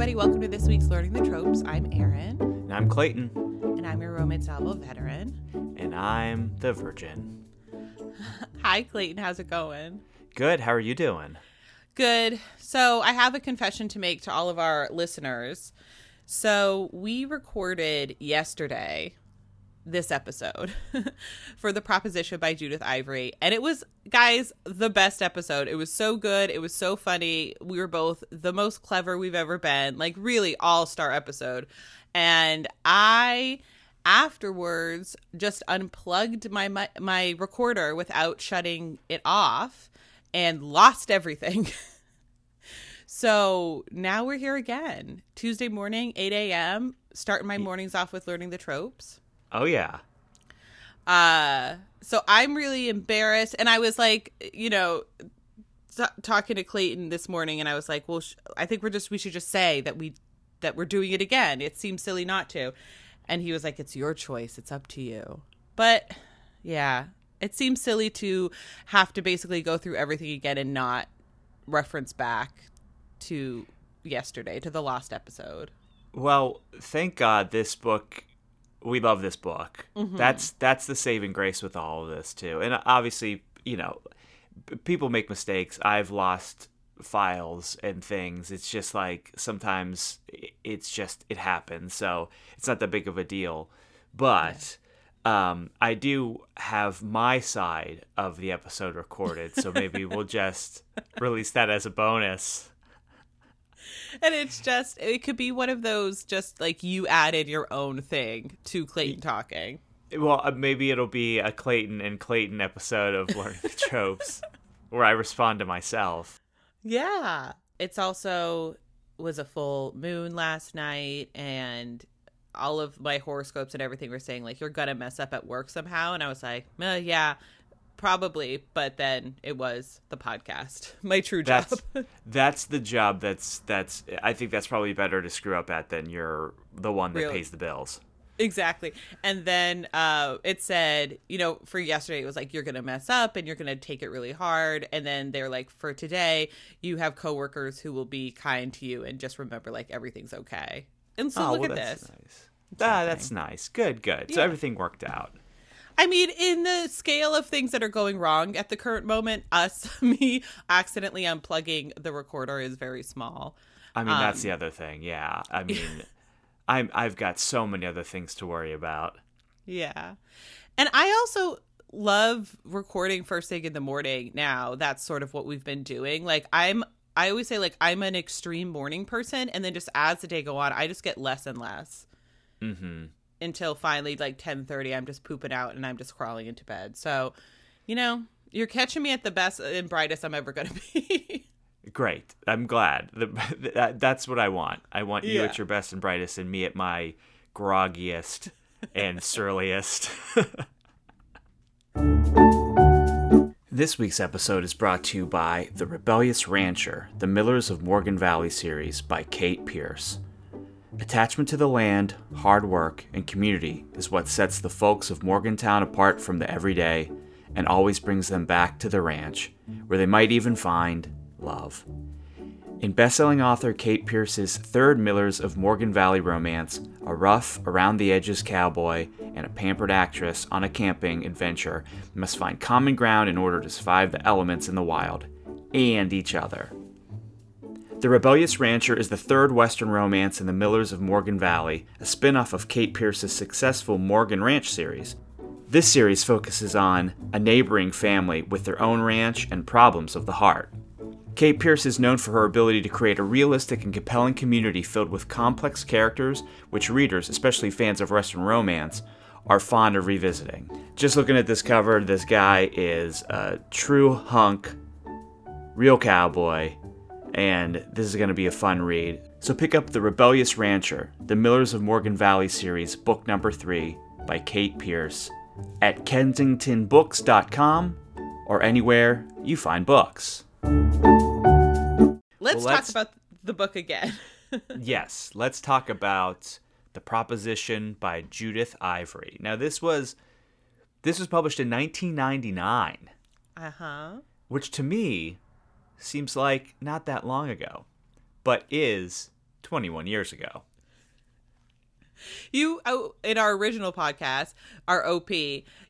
everybody. Welcome to this week's Learning the Tropes. I'm Erin. And I'm Clayton. And I'm your romance novel veteran. And I'm the virgin. Hi, Clayton. How's it going? Good. How are you doing? Good. So, I have a confession to make to all of our listeners. So, we recorded yesterday this episode for The Proposition by Judith Ivory. And it was, guys, the best episode. It was so good. It was so funny. We were both the most clever we've ever been. Like, really, all star episode. And I afterwards just unplugged my, my my recorder without shutting it off and lost everything. so now we're here again. Tuesday morning, 8 a.m. Starting my mornings off with learning the tropes. Oh yeah. Uh so I'm really embarrassed and I was like, you know, t- talking to Clayton this morning and I was like, well, sh- I think we're just we should just say that we that we're doing it again. It seems silly not to. And he was like, it's your choice. It's up to you. But yeah, it seems silly to have to basically go through everything again and not reference back to yesterday to the last episode. Well, thank God this book we love this book. Mm-hmm. That's that's the saving grace with all of this too. And obviously, you know, people make mistakes. I've lost files and things. It's just like sometimes it's just it happens. So it's not that big of a deal. But um, I do have my side of the episode recorded, so maybe we'll just release that as a bonus and it's just it could be one of those just like you added your own thing to Clayton talking. Well, uh, maybe it'll be a Clayton and Clayton episode of Learning the Tropes where I respond to myself. Yeah. It's also was a full moon last night and all of my horoscopes and everything were saying like you're gonna mess up at work somehow and i was like uh, yeah probably but then it was the podcast. My true job. That's, that's the job that's that's i think that's probably better to screw up at than you're the one that really? pays the bills. Exactly. And then uh it said you know for yesterday it was like you're gonna mess up and you're gonna take it really hard. And then they're like for today you have coworkers who will be kind to you and just remember like everything's okay. And so oh, look well, at this. nice. Ah, that's nice. Good good. Yeah. so everything worked out I mean, in the scale of things that are going wrong at the current moment, us, me accidentally unplugging the recorder is very small. I mean, um, that's the other thing. Yeah. I mean, I'm I've got so many other things to worry about. Yeah. And I also love recording first thing in the morning now. That's sort of what we've been doing. Like I'm I always say like I'm an extreme morning person and then just as the day go on, I just get less and less. Mhm until finally like 10:30 I'm just pooping out and I'm just crawling into bed. So, you know, you're catching me at the best and brightest I'm ever going to be. Great. I'm glad. The, that's what I want. I want you yeah. at your best and brightest and me at my groggiest and surliest. This week's episode is brought to you by The Rebellious Rancher, the Millers of Morgan Valley series by Kate Pearce. Attachment to the land, hard work, and community is what sets the folks of Morgantown apart from the everyday and always brings them back to the ranch, where they might even find love. In bestselling author Kate Pearce's third Millers of Morgan Valley romance, a rough, around the edges cowboy and a pampered actress on a camping adventure must find common ground in order to survive the elements in the wild and each other. The Rebellious Rancher is the third Western romance in the Millers of Morgan Valley, a spin off of Kate Pearce's successful Morgan Ranch series. This series focuses on a neighboring family with their own ranch and problems of the heart. Kate Pierce is known for her ability to create a realistic and compelling community filled with complex characters, which readers, especially fans of Western romance, are fond of revisiting. Just looking at this cover, this guy is a true hunk, real cowboy, and this is going to be a fun read. So pick up The Rebellious Rancher, the Millers of Morgan Valley series, book number three by Kate Pearce, at kensingtonbooks.com or anywhere you find books. Let's, well, let's talk about the book again. yes, let's talk about The Proposition by Judith Ivory. Now this was this was published in 1999. Uh-huh. Which to me seems like not that long ago, but is 21 years ago. You oh, in our original podcast, our OP,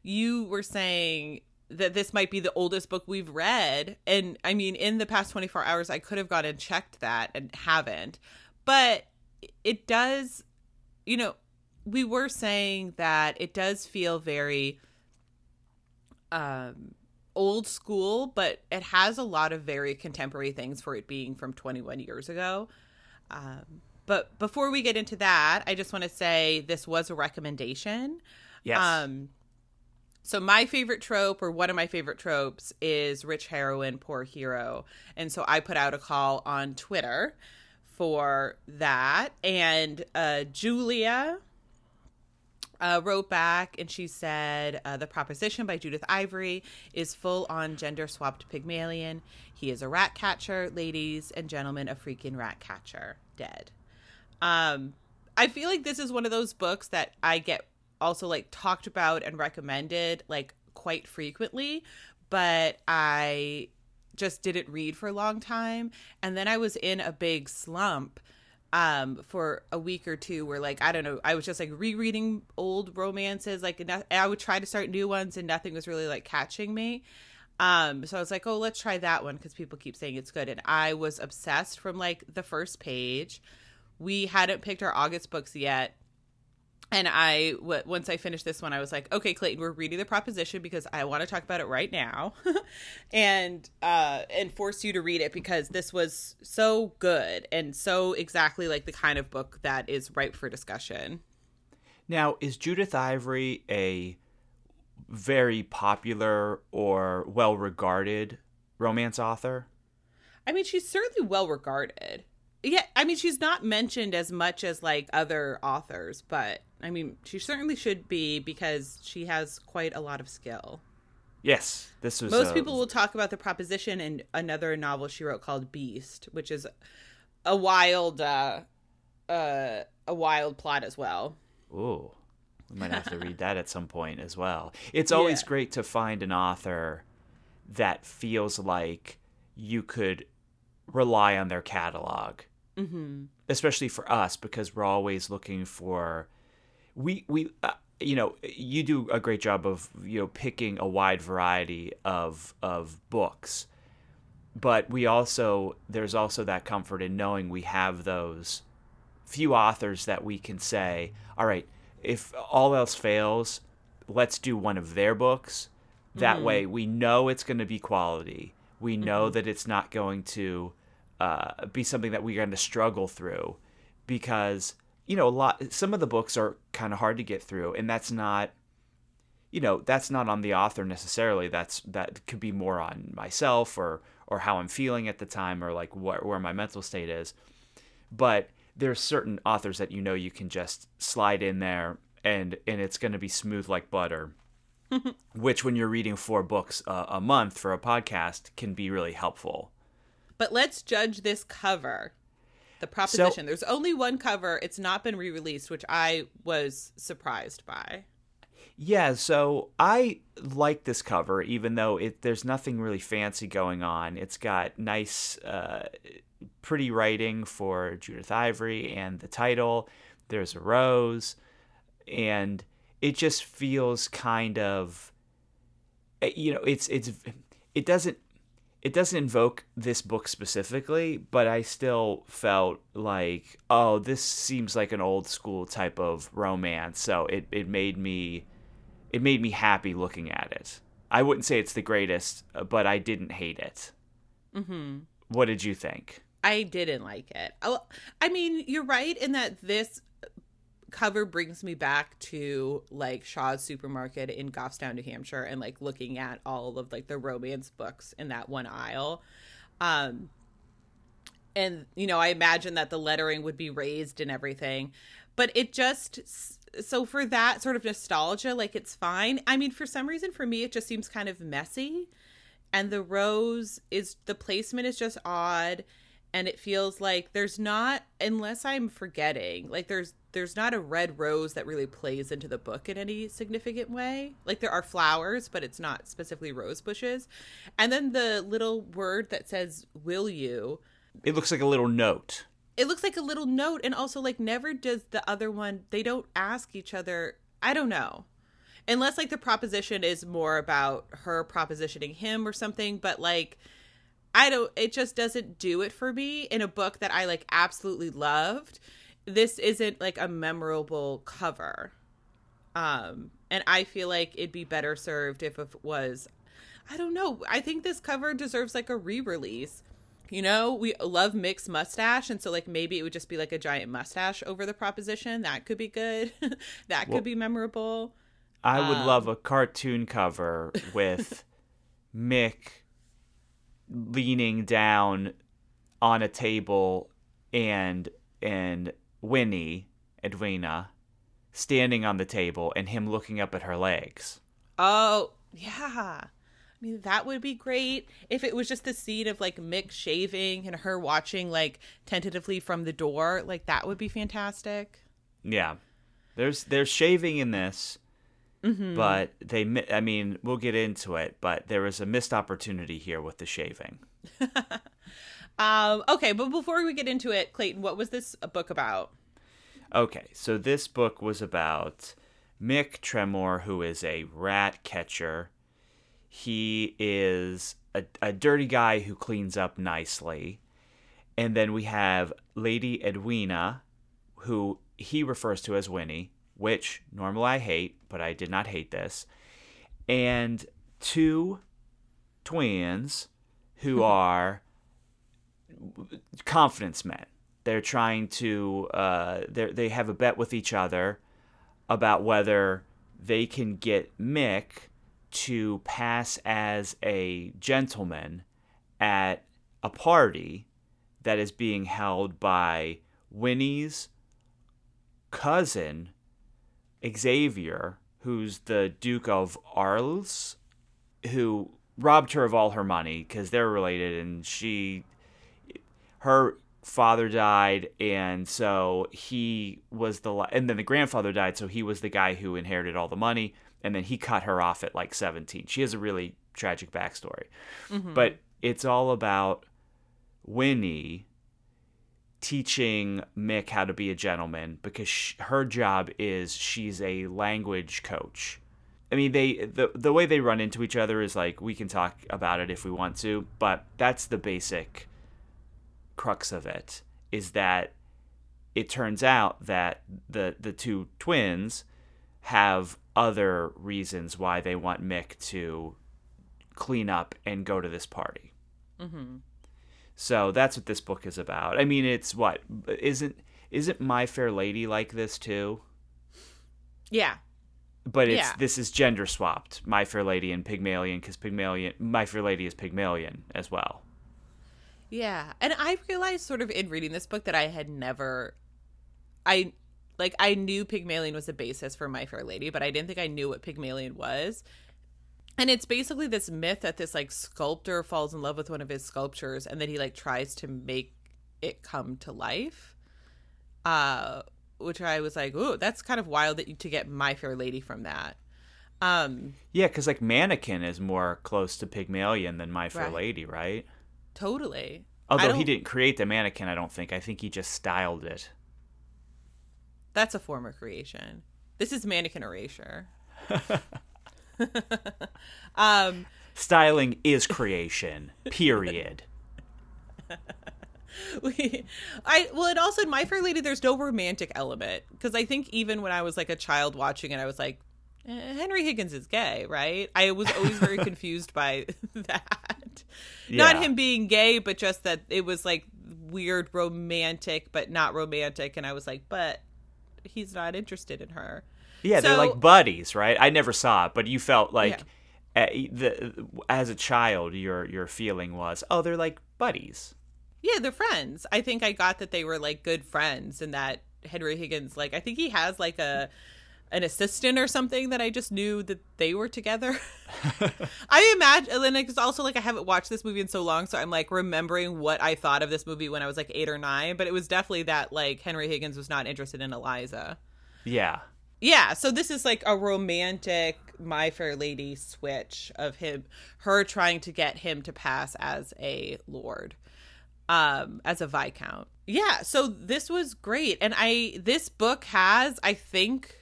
you were saying that this might be the oldest book we've read. And I mean, in the past 24 hours, I could have gone and checked that and haven't. But it does, you know, we were saying that it does feel very um old school, but it has a lot of very contemporary things for it being from 21 years ago. Um, but before we get into that, I just want to say this was a recommendation. Yes. Um, so my favorite trope, or one of my favorite tropes, is rich heroine, poor hero, and so I put out a call on Twitter for that, and uh, Julia uh, wrote back and she said uh, the proposition by judith ivory is full on gender swapped pygmalion. He is a rat catcher ladies and gentlemen a freaking rat catcher dead. Um i feel like this is one of those books that i get also like talked about and recommended like quite frequently but i just didn't read for a long time. And then i was in a big slump um for a week or two where like i don't know i was just like rereading old romances like no- i would try to start new ones and nothing was really like catching me. Um so i was like oh let's try that one because people keep saying it's good. And i was obsessed from like the first page. We hadn't picked our august books yet and I, w- once I finished this one, I was like, okay, Clayton, we're reading the proposition because I want to talk about it right now, and uh, and force you to read it because this was so good and so exactly like the kind of book that is ripe for discussion. Now, is Judith Ivory a very popular or well regarded romance author? I mean, she's certainly well regarded. Yeah, I mean, she's not mentioned as much as like other authors, but I mean, she certainly should be because she has quite a lot of skill. Yes, this was. Most people will talk about the proposition and another novel she wrote called Beast, which is a wild, uh, uh, a wild plot as well. Ooh, we might have to read that at some point as well. It's always Yeah. great to find an author that feels like you could rely on their catalog, Mm-hmm. especially for us because we're always looking for. We we uh, you know you do a great job of you know picking a wide variety of of books, but we also there's also that comfort in knowing we have those few authors that we can say, all right, if all else fails, let's do one of their books. That way, we know it's going to be quality. We know that it's not going to uh, be something that we're going to struggle through, because you know a lot. Some of the books are kind of hard to get through, and that's not, you know, that's not on the author necessarily. That's that could be more on myself or or how I'm feeling at the time or like what where my mental state is but there's certain authors that you know you can just slide in there and and it's going to be smooth like butter which when you're reading four books uh, a month for a podcast can be really helpful But let's judge this cover. The proposition. There's only one cover. It's not been re-released, which I was surprised by. yeah so i like this cover even though it there's nothing really fancy going on it's got nice uh, pretty writing for judith ivory and the title there's a rose and it just feels kind of eh, you know it's it's it doesn't it doesn't invoke this book specifically but i still felt like oh this seems like an old school type of romance so it, it made me it made me happy looking at it i wouldn't say it's the greatest but i didn't hate it Mm-hmm. what did you think I didn't like it. Oh, I mean, you're right in that this cover brings me back to like Shaw's supermarket in Goffstown, New Hampshire, and like looking at all of like the romance books in that one aisle. Um, and you know, I imagine that the lettering would be raised and everything, but it just so for that sort of nostalgia, like it's fine. I mean, for some reason, for me, it just seems kind of messy, and the rose is the placement is just odd and it feels like there's not unless i'm forgetting like there's there's not a red rose that really plays into the book in any significant way. Like there are flowers but it's not specifically rose bushes. And then the little word that says will you? It looks like a little note. It looks like a little note and also like never does the other one they don't ask each other i don't know. Unless like the proposition is more about her propositioning him or something but like i don't it just doesn't do it for me in a book that i like absolutely loved this isn't like a memorable cover um and i feel like it'd be better served if it was i don't know i think this cover deserves like a re-release you know, we love Mick's mustache, and so like maybe it would just be like a giant mustache over the proposition. That could be good. that could be memorable. I would Um, love a cartoon cover with Mick leaning down on a table and and Winnie, Edwina, standing on the table and him looking up at her legs. Oh, yeah. I mean, that would be great if it was just the scene of like Mick shaving and her watching like tentatively from the door. Like that would be fantastic. Yeah. There's there's shaving in this, mm-hmm. but they I mean, we'll get into it, but there was a missed opportunity here with the shaving. Um, okay, but before we get into it, Clayton, what was this book about? Okay, so this book was about Mick Tremor, who is a rat catcher. He is a, a dirty guy who cleans up nicely. And then we have Lady Edwina, who he refers to as Winnie, which normally I hate, but I did not hate this. And two twins who are confidence men. They're trying to uh, they they have a bet with each other about whether they can get Mick to pass as a gentleman at a party that is being held by Winnie's cousin Xavier, who's the Duke of Arles, who robbed her of all her money because they're related, and she, her father died, and so he was the, and then the grandfather died, so he was the guy who inherited all the money, and then he cut her off at like 17. She has a really tragic backstory, mm-hmm. but it's all about Winnie teaching Mick how to be a gentleman because sh- her job is she's a language coach. I mean, they the the way they run into each other is like we can talk about it if we want to, but that's the basic crux of it is that it turns out that the the two twins have other reasons why they want Mick to clean up and go to this party. Mm-hmm. So that's what this book is about. I mean, it's what isn't isn't My Fair Lady like this too? Yeah. But it's Yeah. this is gender swapped, My Fair Lady and Pygmalion, because Pygmalion, My Fair Lady is Pygmalion as well. Yeah. And I realized sort of in reading this book that I had never I like I knew Pygmalion was the basis for My Fair Lady, but I didn't think I knew what Pygmalion was. And it's basically this myth that this like sculptor falls in love with one of his sculptures and then he like tries to make it come to life. Uh which I was like, "Ooh, that's kind of wild that you to get My Fair Lady from that." Um Yeah, because like Mannequin is more close to Pygmalion than My Fair Right. Lady, right? Totally. Although he didn't create the mannequin, I don't think. I think he just styled it. That's a former creation. This is mannequin erasure. um Styling is creation. Period. we I well and also in My Fair Lady there's no romantic element because I think even when I was like a child watching it I was like Henry Higgins is gay, right? I was always very confused by that. Not him being gay, but just that it was like weird romantic but not romantic and I was like, but he's not interested in her. Yeah, they're like buddies, right? I never saw it, but you felt like uh, the as a child, your your feeling was, oh, they're like buddies. Yeah, they're friends. I think I got that they were like good friends and that Henry Higgins like I think he has like a an assistant or something that I just knew that they were together. I imagine and then it's also like I haven't watched this movie in so long so I'm like remembering what I thought of this movie when I was like 8 or 9, but it was definitely that like Henry Higgins was not interested in Eliza. Yeah, Yeah, so this is like a romantic My Fair Lady switch of him her trying to get him to pass as a lord. um as a viscount. Yeah, so this was great and I this book has I think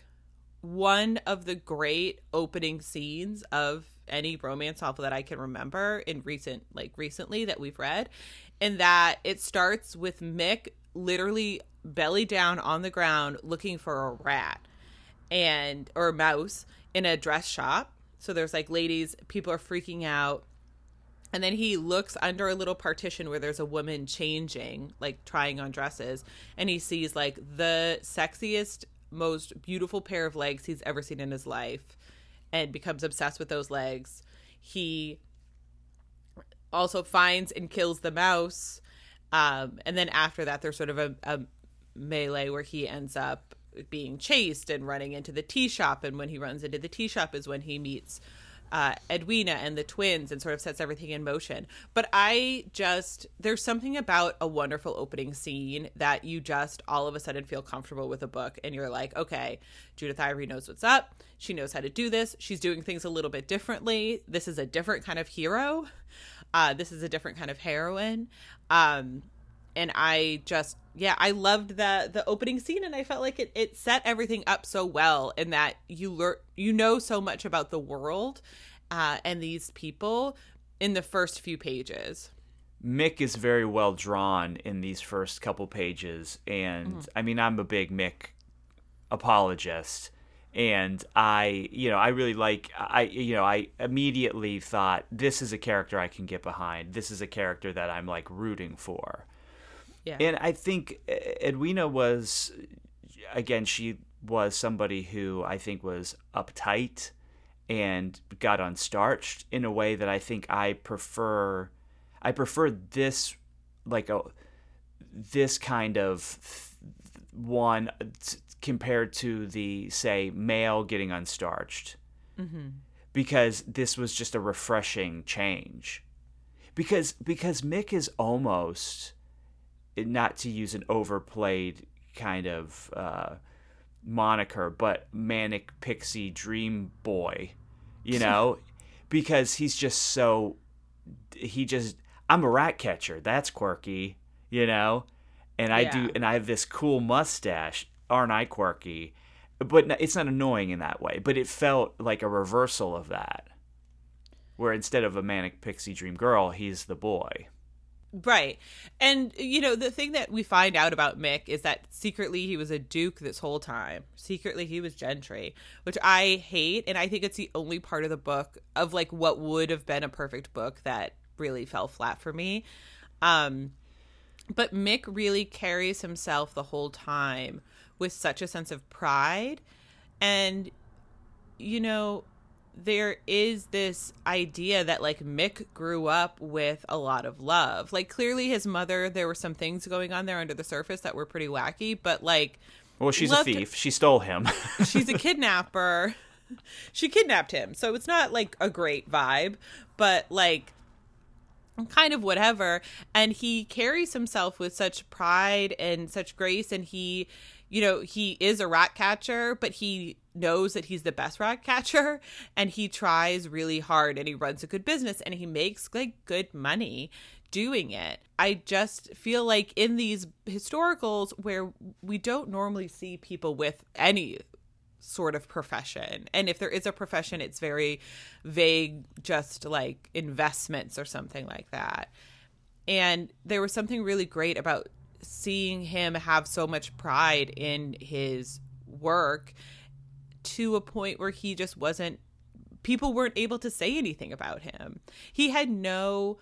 one of the great opening scenes of any romance novel that I can remember in recent like recently that we've read in that it starts with Mick literally belly down on the ground looking for a rat and or a mouse in a dress shop. So there's like ladies, people are freaking out. And then he looks under a little partition where there's a woman changing, like trying on dresses, and he sees like the sexiest, most beautiful pair of legs he's ever seen in his life and becomes obsessed with those legs. He also finds and kills the mouse. Um, and then after that, there's sort of a, a melee where he ends up being chased and running into the tea shop. And when he runs into the tea shop is when he meets uh, Edwina and the twins and sort of sets everything in motion. But I just, there's something about a wonderful opening scene that you just all of a sudden feel comfortable with a book and you're like, okay, Judith Ivory knows what's up. She knows how to do this. She's doing things a little bit differently. This is a different kind of hero. Uh, this is a different kind of heroine. Um, and I just yeah, I loved the the opening scene and I felt like it it set everything up so well in that you learn you know so much about the world uh, and these people in the first few pages. Mick is very well drawn in these first couple pages and mm-hmm. I mean I'm a big Mick apologist and I, you know, I really like I you know, I immediately thought this is a character I can get behind. This is a character that I'm like rooting for. Yeah. And I think Edwina was, again, she was somebody who I think was uptight and got unstarched in a way that I think I prefer. I prefer this, like a, this kind of one t- compared to the say male getting unstarched, mm-hmm. because this was just a refreshing change. Because because Mick is almost not to use an overplayed kind of uh, moniker, but manic pixie dream boy, you know, because he's just so he just I'm a rat catcher. That's quirky, you know, and I yeah. do, and I have this cool mustache. Aren't I quirky? But it's not annoying in that way. But it felt like a reversal of that, where instead of a manic pixie dream girl, he's the boy. Right. And, you know, the thing that we find out about Mick is that secretly he was a duke this whole time. Secretly he was gentry, which I hate. And I think it's the only part of the book of like what would have been a perfect book that really fell flat for me. Um, but Mick really carries himself the whole time with such a sense of pride. And, you know, there is this idea that like Mick grew up with a lot of love. Like clearly his mother, there were some things going on there under the surface that were pretty wacky, but like Well, she's a thief. She stole him. she's a kidnapper. She kidnapped him. So it's not like a great vibe, but like kind of whatever and he carries himself with such pride and such grace and he you know, he is a rat catcher, but he knows that he's the best rat catcher and he tries really hard and he runs a good business and he makes like good money doing it. I just feel like in these historicals where we don't normally see people with any sort of profession. And if there is a profession, it's very vague, just like investments or something like that. And there was something really great about seeing him have so much pride in his work to a point where he just wasn't people weren't able to say anything about him. He had no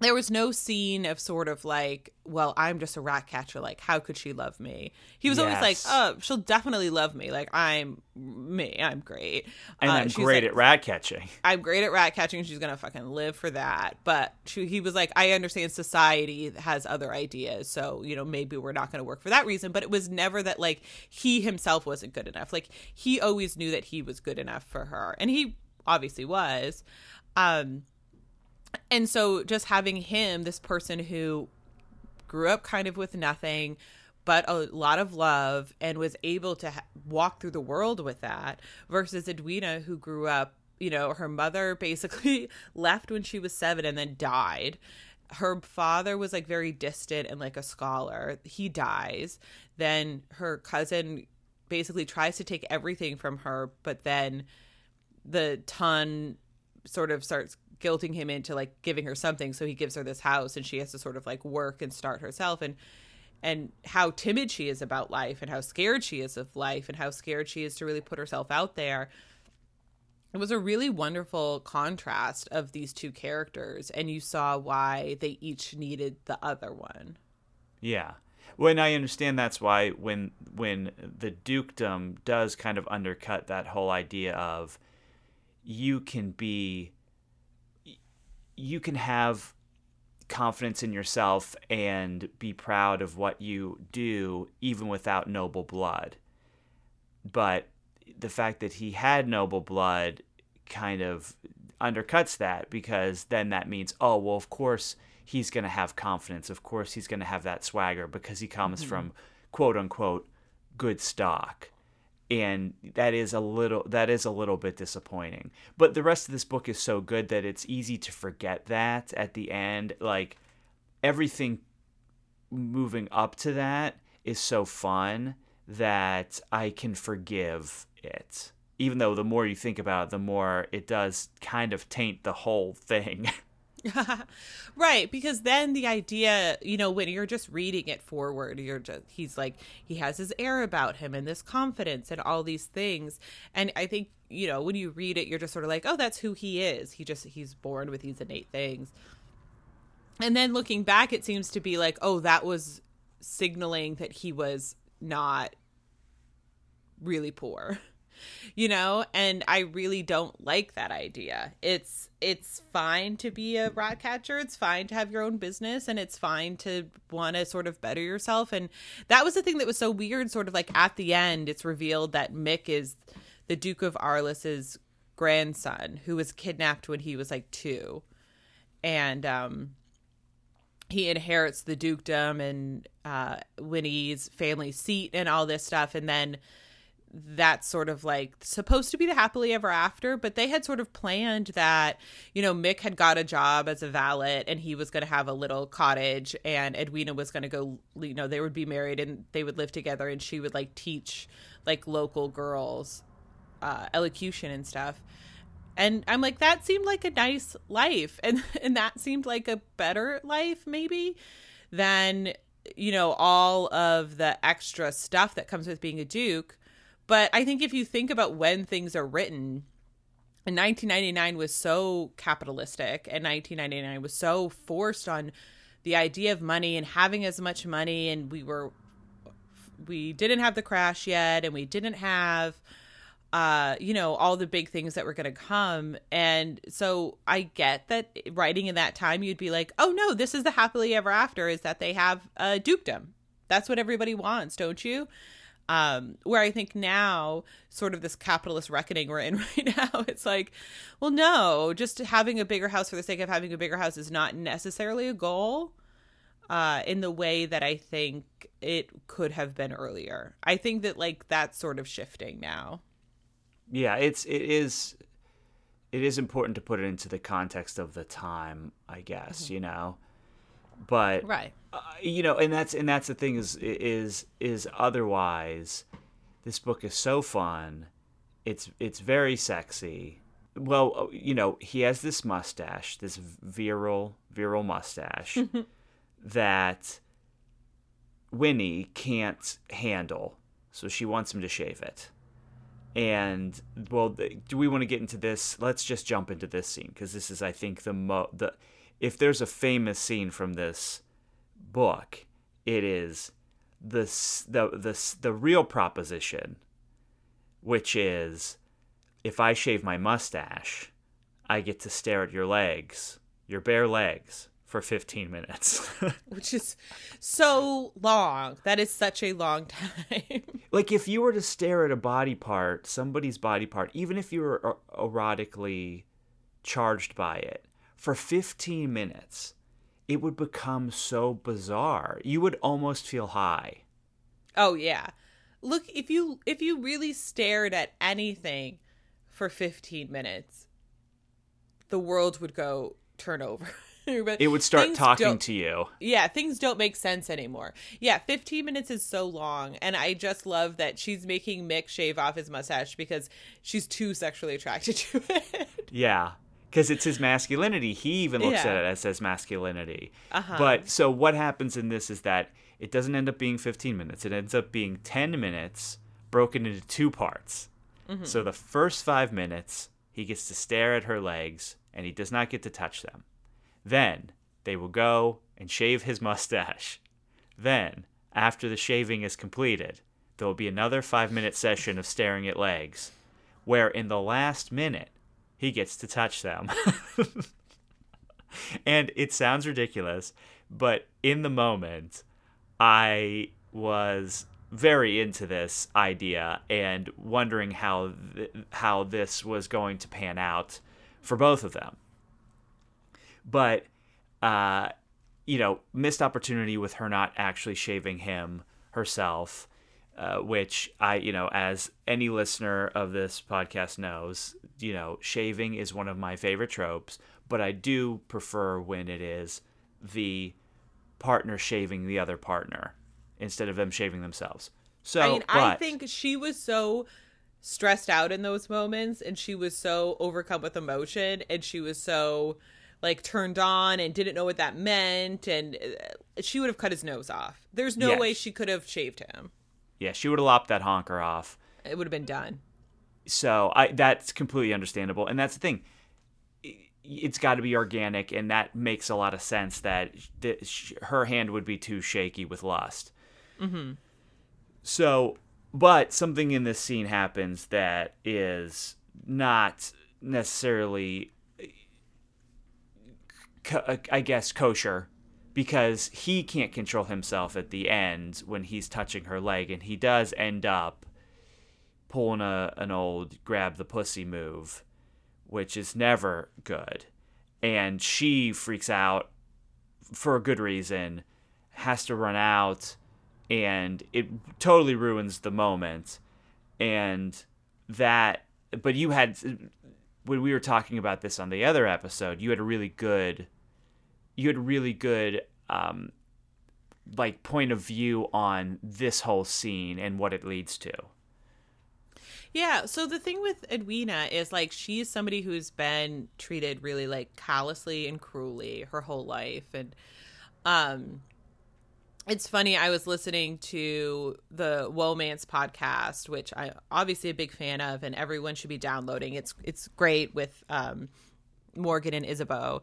there was no scene of sort of like, well, I'm just a rat catcher. Like, how could she love me? He was yes. always like, oh, she'll definitely love me. Like, I'm me. I'm great. And uh, I'm great like, at rat catching. I'm great at rat catching. She's going to fucking live for that. But she, he was like, I understand society has other ideas. So, you know, maybe we're not going to work for that reason. But it was never that, like, he himself wasn't good enough. Like, he always knew that he was good enough for her. And he obviously was. Um, and so just having him, this person who grew up kind of with nothing, but a lot of love and was able to ha- walk through the world with that versus Edwina who grew up, you know, her mother basically left when she was 7 and then died. her father was like very distant and like a scholar. He dies. Then her cousin basically tries to take everything from her, but then the ton sort of starts guilting him into like giving her something so he gives her this house and she has to sort of like work and start herself and and how timid she is about life and how scared she is of life and how scared she is to really put herself out there. It was a really wonderful contrast of these two characters and you saw why they each needed the other one. Yeah. When i understand that's why when when the dukedom does kind of undercut that whole idea of you can be you can have confidence in yourself and be proud of what you do even without noble blood. But the fact that he had noble blood kind of undercuts that because then that means oh well of course he's going to have confidence. Of course he's going to have that swagger because he comes mm-hmm. from quote unquote good stock and that is a little that is a little bit disappointing. But the rest of this book is so good that it's easy to forget that at the end. Like everything moving up to that is so fun that i can forgive it. Even though the more you think about it the more it does kind of taint the whole thing right because then the idea you know when you're just reading it forward you're just he's like he has his air about him and this confidence and all these things. And i think you know when you read it you're just sort of like oh that's who he is. He just he's born with these innate things. And then looking back it seems to be like oh that was signaling that he was not really poor you know? And i really don't like that idea. It's it's fine to be a rat catcher. It's fine to have your own business and it's fine to want to sort of better yourself. And that was the thing that was so weird sort of like at the end it's revealed that mick is the duke of arles's grandson who was kidnapped when he was like two. And um he inherits the dukedom and uh winnie's family seat and all this stuff. And then that's sort of like supposed to be the happily ever after, but they had sort of planned that, you know, Mick had got a job as a valet and he was going to have a little cottage and Edwina was going to go, you know, they would be married and they would live together and she would like teach like local girls uh, elocution and stuff. And I'm like, that seemed like a nice life. And, and that seemed like a better life, maybe, than, you know, all of the extra stuff that comes with being a Duke but I think if you think about when things are written, 1999 was so capitalistic and 1999 was so forced on the idea of money and having as much money and we were we didn't have the crash yet and we didn't have uh you know all the big things that were going to come. And so i get that writing in that time you'd be like oh no this is the happily ever after is that they have a dukedom. That's what everybody wants don't you um, where I think now, sort of this capitalist reckoning we're in right now, it's like, well, no, just having a bigger house for the sake of having a bigger house is not necessarily a goal uh, in the way that I think it could have been earlier. I think that like that's sort of shifting now. Yeah, it's it is it is important to put it into the context of the time, I guess, mm-hmm. you know but right. uh, you know and that's and that's the thing is is is otherwise this book is so fun. It's it's very sexy. Well uh, you know he has this mustache this virile virile mustache that winnie can't handle. So she wants him to shave it. And well do we want to get into this? Let's just jump into this scene because this is i think the mo the if there's a famous scene from this book, it is the the the the real proposition, which is if I shave my mustache, I get to stare at your legs, your bare legs for 15 minutes. Which is so long. That is such a long time. like if you were to stare at a body part, somebody's body part, even if you were uh, erotically charged by it, for 15 minutes, it would become so bizarre. You would almost feel high. Oh yeah. Look, if you if you really stared at anything for 15 minutes, the world would go turn over. It would start talking to you. yeah, things don't make sense anymore. Yeah, 15 minutes is so long. And I just love that she's making Mick shave off his mustache because she's too sexually attracted to it. Yeah. Because it's his masculinity. He even looks Yeah. at it as his masculinity. Uh-huh. But so what happens in this is that it doesn't end up being 15 minutes. It ends up being 10 minutes broken into two parts. Mm-hmm. So the first five minutes, he gets to stare at her legs and he does not get to touch them. Then they will go and shave his mustache. Then, after the shaving is completed, there will be another five minute session of staring at legs, where in the last minute, he gets to touch them. and it sounds ridiculous, but in the moment, I was very into this idea and wondering how th- how this was going to pan out for both of them. But uh, you know, missed opportunity with her not actually shaving him herself, uh, which I, you know, as any listener of this podcast knows, you know, shaving is one of my favorite tropes, but I do prefer when it is the partner shaving the other partner instead of them shaving themselves. So, I mean, I think she was so stressed out in those moments and she was so overcome with emotion and she was so like turned on and didn't know what that meant and uh, she would have cut his nose off. There's no Yes. way she could have shaved him. Yeah, she would have lopped that honker off. It would have been done. so I that's completely understandable, and that's the thing. It's got to be organic, and that makes a lot of sense. That th- sh- her hand would be too shaky with lust. Mm-hmm. So, but something in this scene happens that is not necessarily, co- I guess, kosher. Because he can't control himself at the end when he's touching her leg, and he does end up pulling a an old grab the pussy move, which is never good. And she freaks out for a good reason, has to run out, and it totally ruins the moment. And that, but you had, when we were talking about this on the other episode, you had a really good, you had really good, um, like point of view on this whole scene and what it leads to. Yeah, so the thing with Edwina is like she's somebody who's been treated really like callously and cruelly her whole life and um it's funny I was listening to the Womance podcast which I obviously a big fan of and everyone should be downloading. It's it's great with um Morgan and Isabeau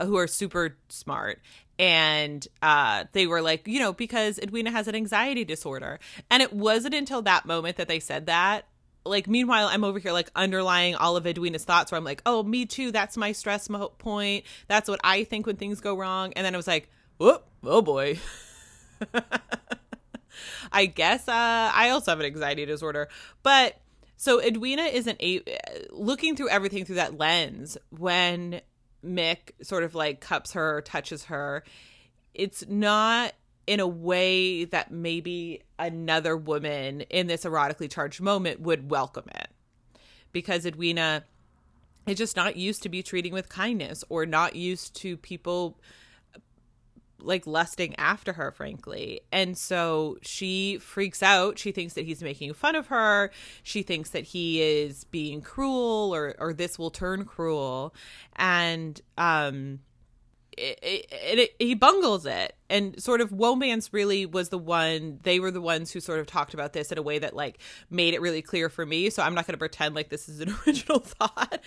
who are super smart. And uh they were like you know because edwina has an anxiety disorder. And it wasn't until that moment that they said that. Like meanwhile i'm over here like underlying all of edwina's thoughts where i'm like oh me too that's my stress mo- point. That's what i think when things go wrong. And then i was like whoop oh boy. I guess uh, I also have an anxiety disorder, but so Edwina isn't a looking through everything through that lens when Mick sort of like cups her, touches her. It's not in a way that maybe another woman in this erotically charged moment would welcome it, because Edwina is just not used to be treating with kindness or not used to people like lusting after her frankly. And so she freaks out. She thinks that he's making fun of her. She thinks that he is being cruel or or this will turn cruel. And um it, it, it, he bungles it. And sort of womance really was the one they were the ones who sort of talked about this in a way that like made it really clear for me. So i'm not going to pretend like this is an original thought.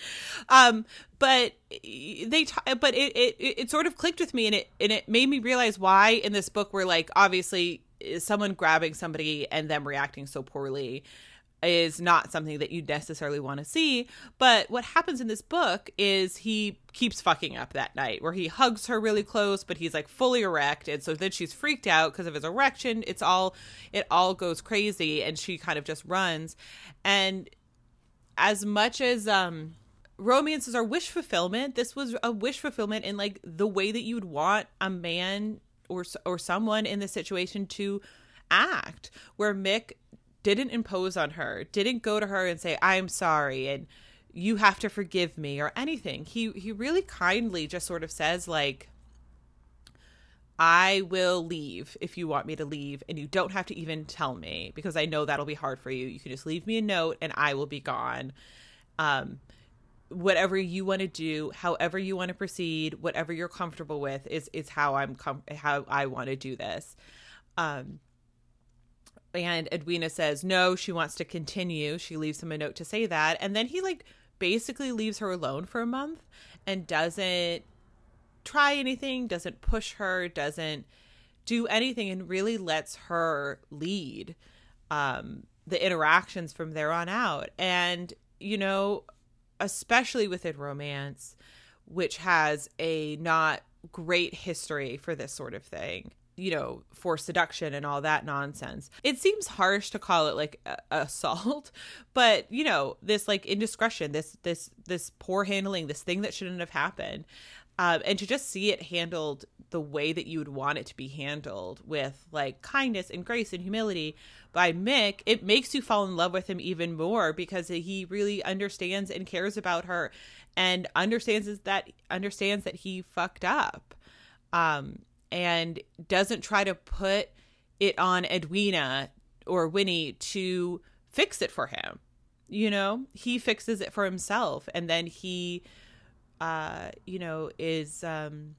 Um but they t- but it, it it sort of clicked with me and it and it made me realize why in this book we're like obviously is someone grabbing somebody and them reacting so poorly is not something that you necessarily want to see. But what happens in this book is he keeps fucking up that night where he hugs her really close, but he's like fully erect. And so then she's freaked out because of his erection. It's all, it all goes crazy and she kind of just runs. And as much as, um, romances are wish fulfillment, this was a wish fulfillment in like the way that you'd want a man or, or someone in this situation to act where Mick didn't impose on her, didn't go to her and say, I'm sorry and you have to forgive me or anything. He he really kindly just sort of says like I will leave if you want me to leave, and you don't have to even tell me because I know that'll be hard for you. You can just leave me a note and I will be gone. Um, whatever you want to do, however you want to proceed, whatever you're comfortable with is is how I'm com- how I want to do this. Um, and Edwina says no, she wants to continue. She leaves him a note to say that, and then he like basically leaves her alone for a month and doesn't try anything, doesn't push her, doesn't do anything, and really lets her lead um, the interactions from there on out. And you know, especially within romance, which has a not great history for this sort of thing you know, for seduction and all that nonsense. It seems harsh to call it like a- assault, but you know, this like indiscretion, this this this poor handling, this thing that shouldn't have happened. Um, and to just see it handled the way that you would want it to be handled with like kindness and grace and humility by Mick, it makes you fall in love with him even more because he really understands and cares about her and understands that understands that he fucked up. Um, and doesn't try to put it on Edwina or Winnie to fix it for him. You know, he fixes it for himself and then he uh you know is um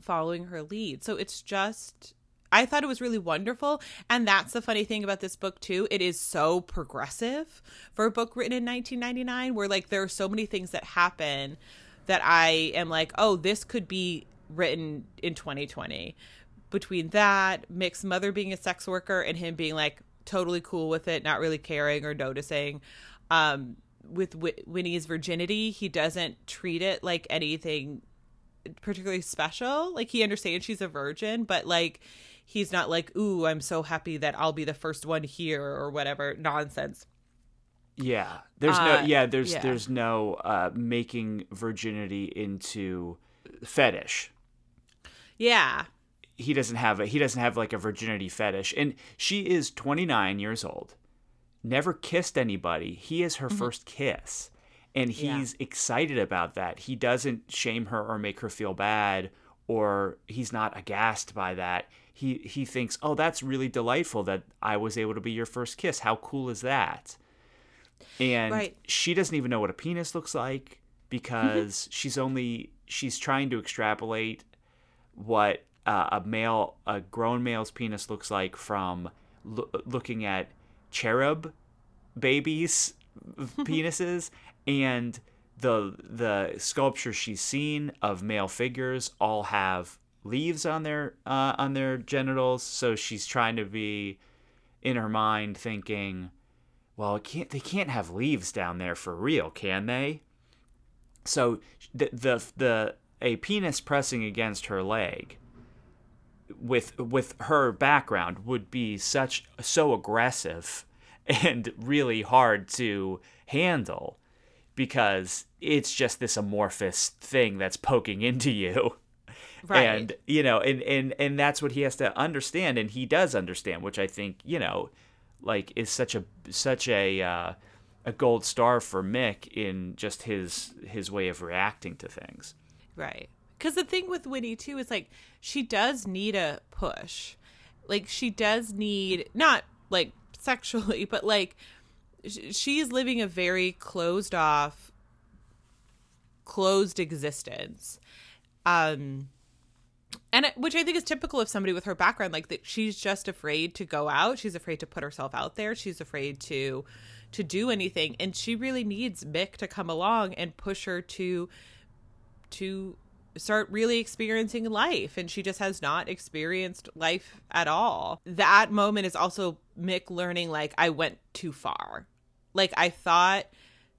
following her lead. So it's just I thought it was really wonderful. And that's the funny thing about this book, too. It is so progressive for a book written in 1999, where like there are so many things that happen that I am like, oh, this could be written in 2020 between that Mick's mother being a sex worker and him being like totally cool with it not really caring or noticing um with w- winnie's virginity he doesn't treat it like anything particularly special. Like he understands she's a virgin but like he's not like ooh i'm so happy that i'll be the first one here or whatever nonsense. Yeah. There's Uh, no yeah there's yeah. there's no uh making virginity into fetish yeah. he doesn't have a he doesn't have like a virginity fetish. And she is 29 years old. Never kissed anybody. He is her first kiss. And Mm-hmm. Yeah. he's excited about that. He doesn't shame her or make her feel bad or he's not aghast by that. He he thinks oh that's really delightful that i was able to be your first kiss. How cool is that? And Right. she doesn't even know what a penis looks like because she's only she's trying to extrapolate what uh, a male a grown male's penis looks like from loo- looking at cherub babies penises and the the sculptures she's seen of male figures all have leaves on their uh, on their genitals. So she's trying to be in her mind thinking well it can't they can't have leaves down there for real can they? So the the the a penis pressing against her leg with with her background would be such so aggressive and really hard to handle because it's just this amorphous thing that's poking into you. Right. And you know and and and that's what he has to understand and he does understand which i think you know like is such a such a uh, a gold star for mick in just his his way of reacting to things Right. Because the thing with Winnie too is like she does need a push. Like she does need not like sexually, but like sh- she's living a very closed off, closed existence. Um and which I think is typical of somebody with her background like that she's just afraid to go out, she's afraid to put herself out there, she's afraid to to do anything and she really needs Mick to come along and push her to to start really experiencing life and she just has not experienced life at all. That moment is also Mick learning like I went too far. Like I thought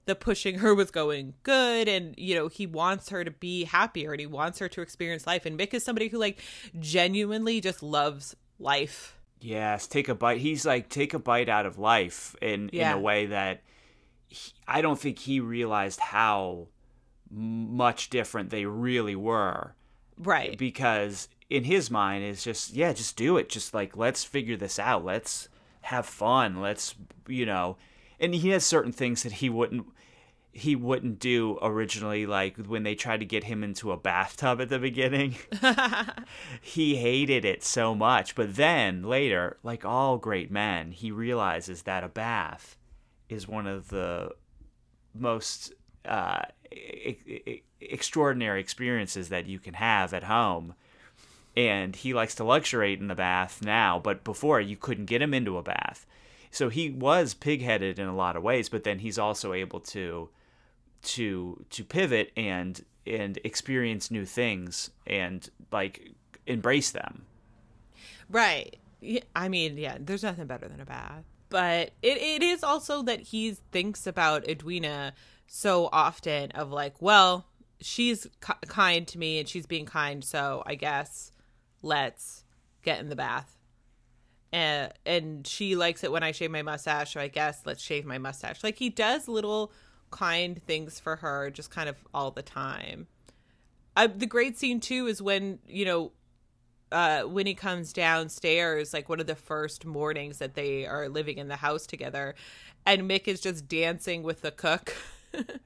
the pushing her was going good and you know he wants her to be happier and he wants her to experience life and Mick is somebody who like genuinely just loves life. Yes, take a bite. He's like take a bite out of life in Yeah. in a way that he, I don't think he realized how much different they really were Right. because in his mind it's just yeah, just do it. Just like let's figure this out. Let's have fun. Let's you know. And he has certain things that he wouldn't he wouldn't do originally like when they tried to get him into a bathtub at the beginning he hated it so much but then later like all great men he realizes that a bath is one of the most uh, e- extraordinary experiences that you can have at home and he likes to luxuriate in the bath now but before you couldn't get him into a bath so he was pigheaded in a lot of ways but then he's also able to to to pivot and and experience new things and like embrace them. Right. I mean, yeah, there's nothing better than a bath. But it, it is also that he thinks about Edwina so often of like, well, she's kind to me and she's being kind, so I guess let's get in the bath. And and she likes it when I shave my mustache, so I guess let's shave my mustache. Like he does little kind things for her just kind of all the time. Uh, the great scene too is when you know uh, when he comes downstairs, like one of the first mornings that they are living in the house together, and Mick is just dancing with the cook.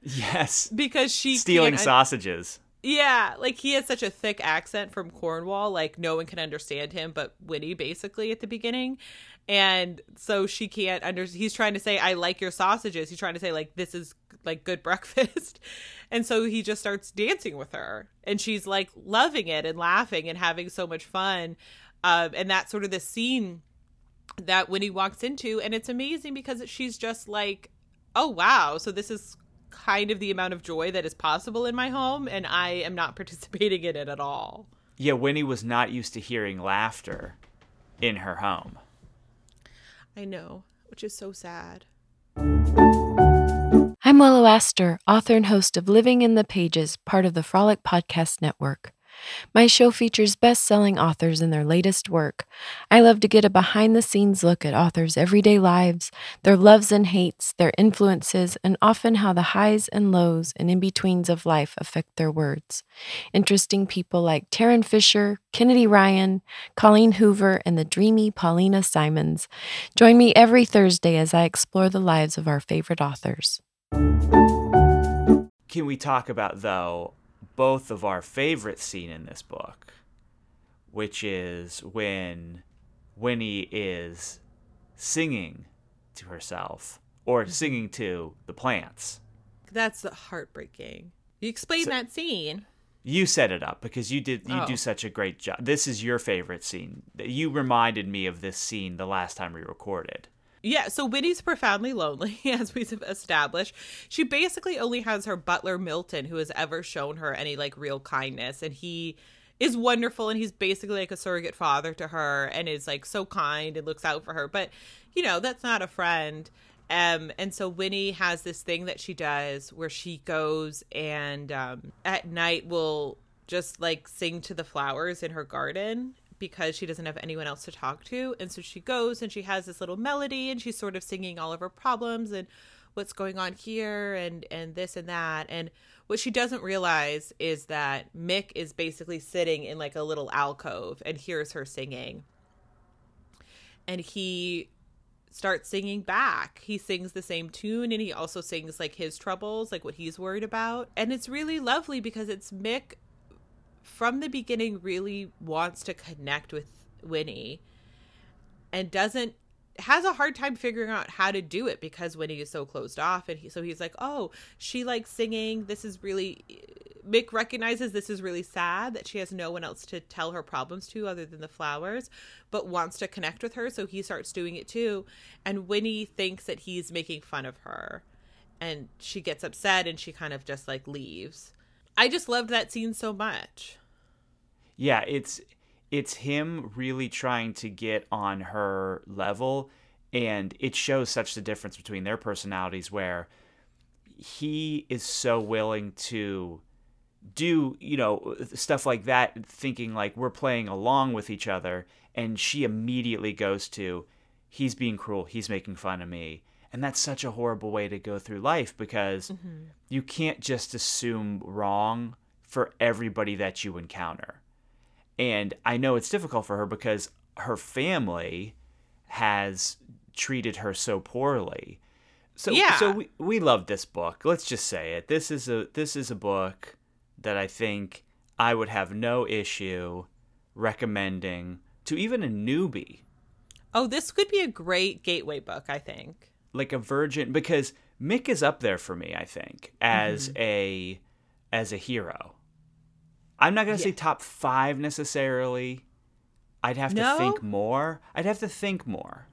yes, because she stealing sausages. Yeah, like he has such a thick accent from Cornwall, like no one can understand him but Winnie basically at the beginning. And so she can't under he's trying to say I like your sausages. He's trying to say like this is like good breakfast. And so he just starts dancing with her and she's like loving it and laughing and having so much fun. Um, and that's sort of the scene that Winnie walks into and it's amazing because she's just like, "Oh wow, so this is kind of the amount of joy that is possible in my home, and I am not participating in it at all. Yeah, Winnie was not used to hearing laughter in her home. I know, which is so sad. I'm Willow Astor, author and host of Living in the Pages, part of the Frolic Podcast Network. My show features best selling authors and their latest work. I love to get a behind the scenes look at authors' everyday lives, their loves and hates, their influences, and often how the highs and lows and in betweens of life affect their words. Interesting people like Tarryn Fisher, Kennedy Ryan, Colleen Hoover, and the dreamy Paulina Simons. Join me every Thursday as I explore the lives of our favorite authors. Can we talk about, though, both of our favorite scene in this book, which is when Winnie is singing to herself or mm-hmm. singing to the plants. That's heartbreaking. You explain so, that scene. You set it up because you did you oh. do such a great job. This is your favorite scene. You reminded me of this scene the last time we recorded. Yeah, so Winnie's profoundly lonely, as we've established. She basically only has her butler Milton, who has ever shown her any like real kindness, and he is wonderful, and he's basically like a surrogate father to her, and is like so kind and looks out for her. But you know, that's not a friend. Um, and so Winnie has this thing that she does where she goes and um, at night will just like sing to the flowers in her garden because she doesn't have anyone else to talk to. And so she goes and she has this little melody and she's sort of singing all of her problems and what's going on here and and this and that. And what she doesn't realize is that Mick is basically sitting in like a little alcove and hears her singing. And he starts singing back. He sings the same tune and he also sings like his troubles, like what he's worried about. And it's really lovely because it's Mick from the beginning really wants to connect with Winnie and doesn't has a hard time figuring out how to do it because Winnie is so closed off and he, so he's like, "Oh, she likes singing. This is really Mick recognizes this is really sad that she has no one else to tell her problems to other than the flowers, but wants to connect with her, so he starts doing it too. And Winnie thinks that he's making fun of her. And she gets upset and she kind of just like leaves. I just loved that scene so much. Yeah, it's it's him really trying to get on her level and it shows such the difference between their personalities where he is so willing to do you know stuff like that thinking like we're playing along with each other and she immediately goes to he's being cruel he's making fun of me and that's such a horrible way to go through life because mm-hmm. you can't just assume wrong for everybody that you encounter. And I know it's difficult for her because her family has treated her so poorly. So Yeah. so we we love this book. Let's just say it. This is a this is a book that I think I would have no issue recommending to even a newbie, Oh, this could be a great gateway book, I think. Like a virgin because Mick is up there for me, I think, as Mm-hmm. a as a hero. I'm not going to say top 5 necessarily. I'd have to think more. I'd have to think more.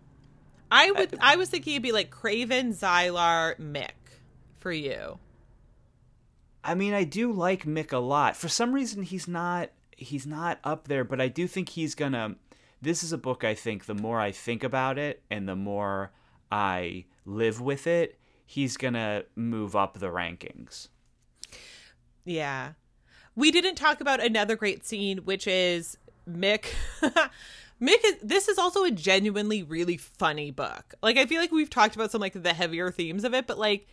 I would I was thinking it'd be like Craven, Zylar, Mick for you. I mean, I do like Mick a lot. For some reason, he's not he's not up there, but I do think he's gonna. This is a book I think the more I think about it and the more I live with it, he's gonna move up the rankings. Yeah. We didn't talk about another great scene, which is Mick. Mick is this is also a genuinely really funny book. Like I feel like we've talked about some like the heavier themes of it, but like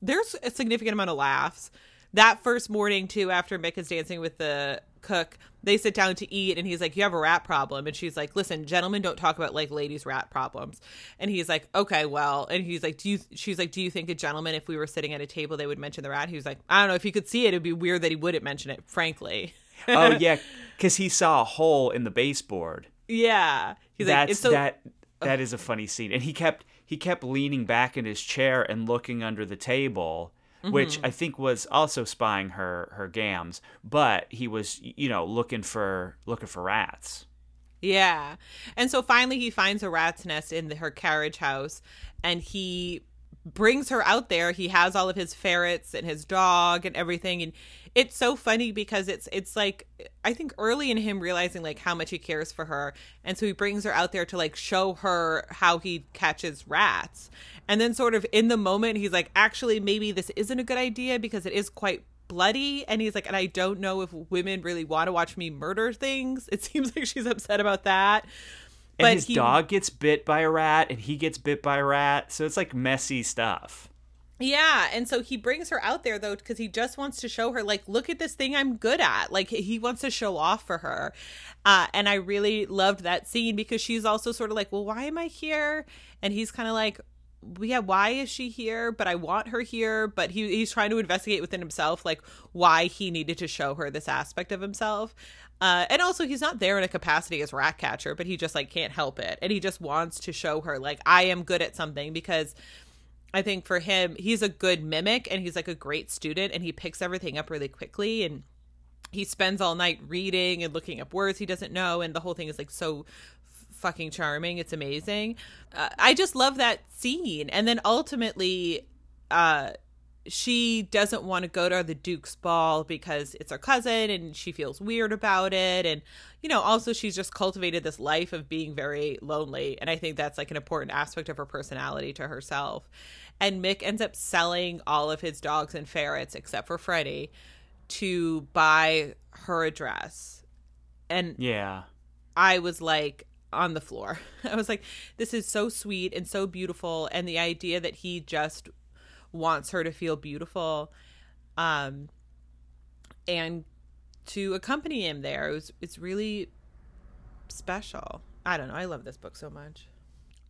there's a significant amount of laughs. That first morning too, after Mick is dancing with the cook, they sit down to eat and he's like, You have a rat problem. And she's like, Listen, gentlemen don't talk about like ladies' rat problems. And he's like, Okay, well, and he's like, Do you she's like, Do you think a gentleman, if we were sitting at a table, they would mention the rat? He was like, I don't know, if he could see it, it'd be weird that he wouldn't mention it, frankly. oh yeah, because he saw a hole in the baseboard. Yeah. He's like, That's it's so that. That is a funny scene, and he kept he kept leaning back in his chair and looking under the table, which Mm-hmm. I think was also spying her her gams. But he was you know looking for looking for rats. Yeah. And so finally he finds a rat's nest in the, her carriage house and he brings her out there. He has all of his ferrets and his dog and everything and it's so funny because it's it's like I think early in him realizing like how much he cares for her and so he brings her out there to like show her how he catches rats. And then sort of in the moment he's like actually maybe this isn't a good idea because it is quite bloody and he's like and i don't know if women really want to watch me murder things it seems like she's upset about that And but his he, dog gets bit by a rat, and he gets bit by a rat. So it's like messy stuff. Yeah and so he brings her out there though because he just wants to show her like look at this thing i'm good at like he wants to show off for her uh, and i really loved that scene because she's also sort of like well why am i here and he's kind of like yeah, why is she here? But I want her here. But he he's trying to investigate within himself, like why he needed to show her this aspect of himself. Uh, and also, he's not there in a capacity as rat catcher, but he just like can't help it, and he just wants to show her like I am good at something because I think for him, he's a good mimic and he's like a great student, and he picks everything up really quickly and he spends all night reading and looking up words he doesn't know and the whole thing is like so fucking charming. It's amazing. Uh, i just love that scene. And then ultimately uh she doesn't want to go to the duke's ball because it's her cousin and she feels weird about it and you know also she's just cultivated this life of being very lonely and i think that's like an important aspect of her personality to herself and mick ends up selling all of his dogs and ferrets except for freddie to buy her a dress and Yeah. I was like on the floor. I was like, this is so sweet and so beautiful. And the idea that he just wants her to feel beautiful um, and to accompany him there, it was, it's really special. I don't know. I love this book so much.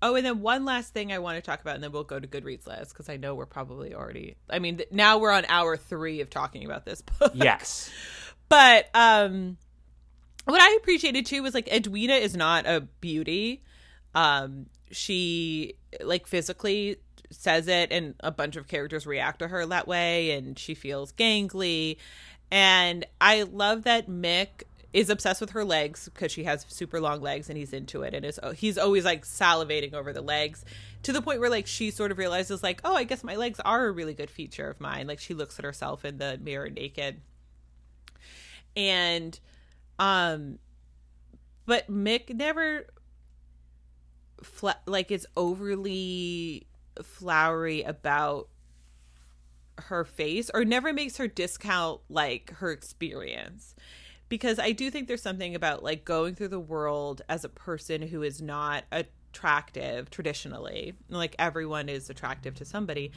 Oh, and then one last thing I want to talk about, and then we'll go to Goodreads list because I know we're probably already. I mean, th- now we're on hour three of talking about this book. Yes. But um what I appreciated too was like Edwina is not a beauty. Um she like physically says it and a bunch of characters react to her that way and she feels gangly. And I love that Mick is obsessed with her legs because she has super long legs and he's into it and is he's always like salivating over the legs to the point where like she sort of realizes like oh I guess my legs are a really good feature of mine like she looks at herself in the mirror naked and um but mick never fla- like is overly flowery about her face or never makes her discount like her experience because i do think there's something about like going through the world as a person who is not attractive traditionally like everyone is attractive to somebody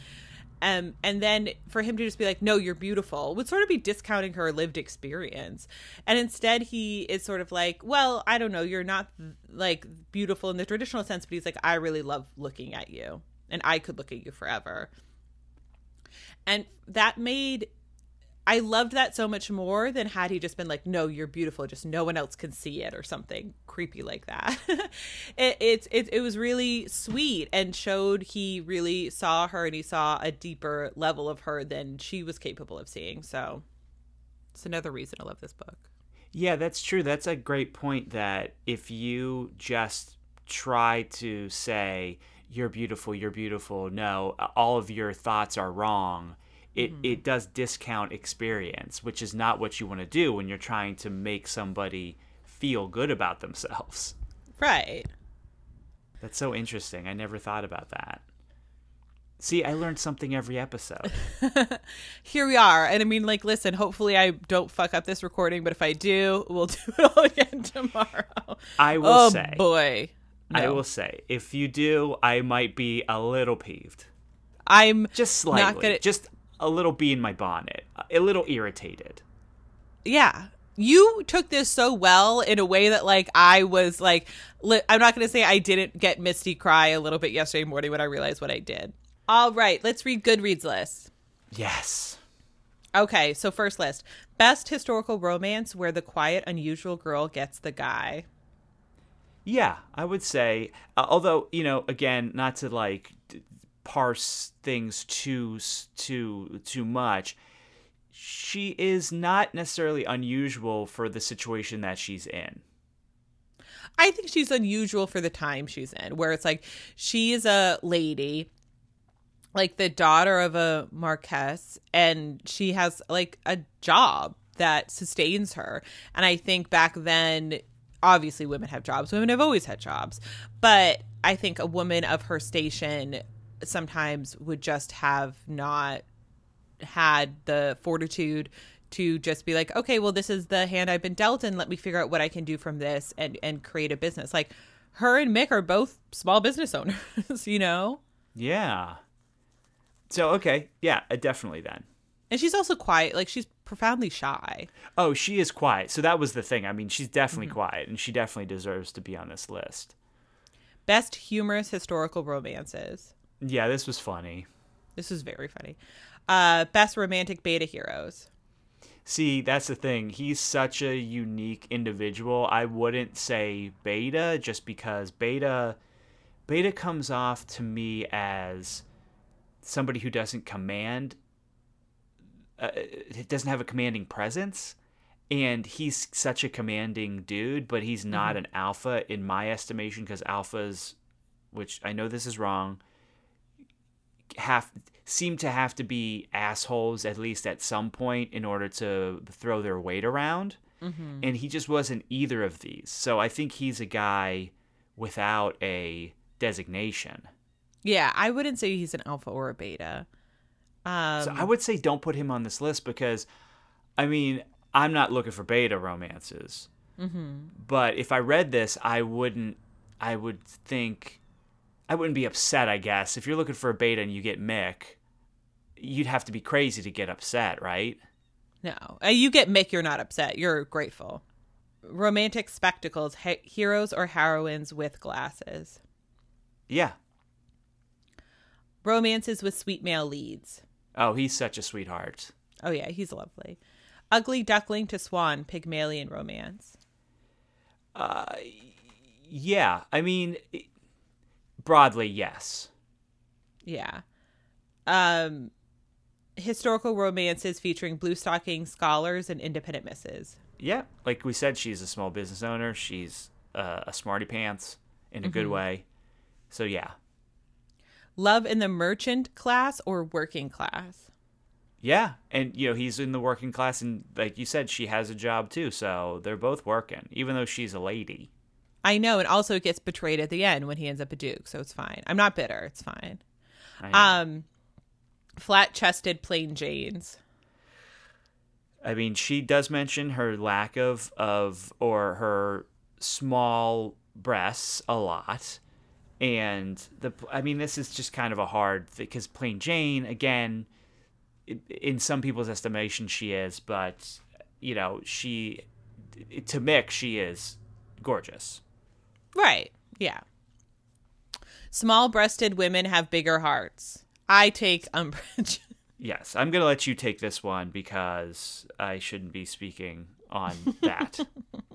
um, and then for him to just be like, no, you're beautiful would sort of be discounting her lived experience. And instead, he is sort of like, well, I don't know, you're not like beautiful in the traditional sense, but he's like, I really love looking at you. And I could look at you forever. And that made I loved that so much more than had he just been like, "No, you're beautiful, just no one else can see it" or something creepy like that. it, it it it was really sweet and showed he really saw her and he saw a deeper level of her than she was capable of seeing. So it's another reason I love this book. Yeah, that's true. That's a great point. That if you just try to say you're beautiful, you're beautiful, no, all of your thoughts are wrong it, mm-hmm. it does discount experience, which is not what you want to do when you're trying to make somebody feel good about themselves. Right. That's so interesting. I never thought about that. See, I learned something every episode. Here we are. And I mean, like, listen, hopefully I don't fuck up this recording, but if I do, we'll do it all again tomorrow. I will oh, say. boy. No. I will say, if you do, I might be a little peeved. I'm just slightly. Gonna... Just a little bee in my bonnet, a little irritated. Yeah. You took this so well in a way that, like, I was like, li- I'm not going to say I didn't get Misty cry a little bit yesterday morning when I realized what I did. All right, let's read Goodreads list. Yes. Okay, so first list best historical romance where the quiet, unusual girl gets the guy. Yeah, I would say. Uh, although, you know, again, not to like parse things too too too much she is not necessarily unusual for the situation that she's in i think she's unusual for the time she's in where it's like she is a lady like the daughter of a marquess and she has like a job that sustains her and i think back then obviously women have jobs women have always had jobs but i think a woman of her station sometimes would just have not had the fortitude to just be like, okay, well, this is the hand I've been dealt, and let me figure out what I can do from this and and create a business. Like her and Mick are both small business owners, you know. Yeah. So okay, yeah, uh, definitely then. And she's also quiet. Like she's profoundly shy. Oh, she is quiet. So that was the thing. I mean, she's definitely mm-hmm. quiet, and she definitely deserves to be on this list. Best humorous historical romances. Yeah, this was funny. This is very funny. Uh, best romantic beta heroes. See, that's the thing. He's such a unique individual. I wouldn't say beta just because beta beta comes off to me as somebody who doesn't command uh, it doesn't have a commanding presence and he's such a commanding dude but he's not mm-hmm. an alpha in my estimation because alphas which i know this is wrong have seem to have to be assholes at least at some point in order to throw their weight around. Mm-hmm. And he just wasn't either of these. So I think he's a guy without a designation. Yeah, I wouldn't say he's an alpha or a beta. Um, so I would say don't put him on this list because, I mean, I'm not looking for beta romances. Mm-hmm. But if I read this, I wouldn't. I would think I wouldn't be upset, I guess. If you're looking for a beta and you get Mick, you'd have to be crazy to get upset, right? No. Uh, you get Mick, you're not upset. You're grateful. Romantic spectacles, he- heroes or heroines with glasses. Yeah. Romances with sweet male leads. Oh, he's such a sweetheart. Oh, yeah, he's lovely. Ugly duckling to swan, Pygmalion romance. Uh, yeah. I mean, broadly, yes. Yeah. Um, historical romances featuring blue stocking scholars and independent misses. Yeah, like we said, she's a small business owner. She's uh, a smarty pants in a mm-hmm. good way. So yeah. Love in the merchant class or working class? Yeah, and you know he's in the working class, and like you said, she has a job too. So they're both working, even though she's a lady. I know, and also it gets betrayed at the end when he ends up a duke, so it's fine. I'm not bitter; it's fine. Um, flat chested plain Janes. I mean, she does mention her lack of of or her small breasts a lot, and the I mean, this is just kind of a hard because plain Jane again, in some people's estimation, she is, but you know, she to Mick, she is gorgeous. Right. Yeah. Small breasted women have bigger hearts. I take umbrage. Yes, I'm going to let you take this one because I shouldn't be speaking on that.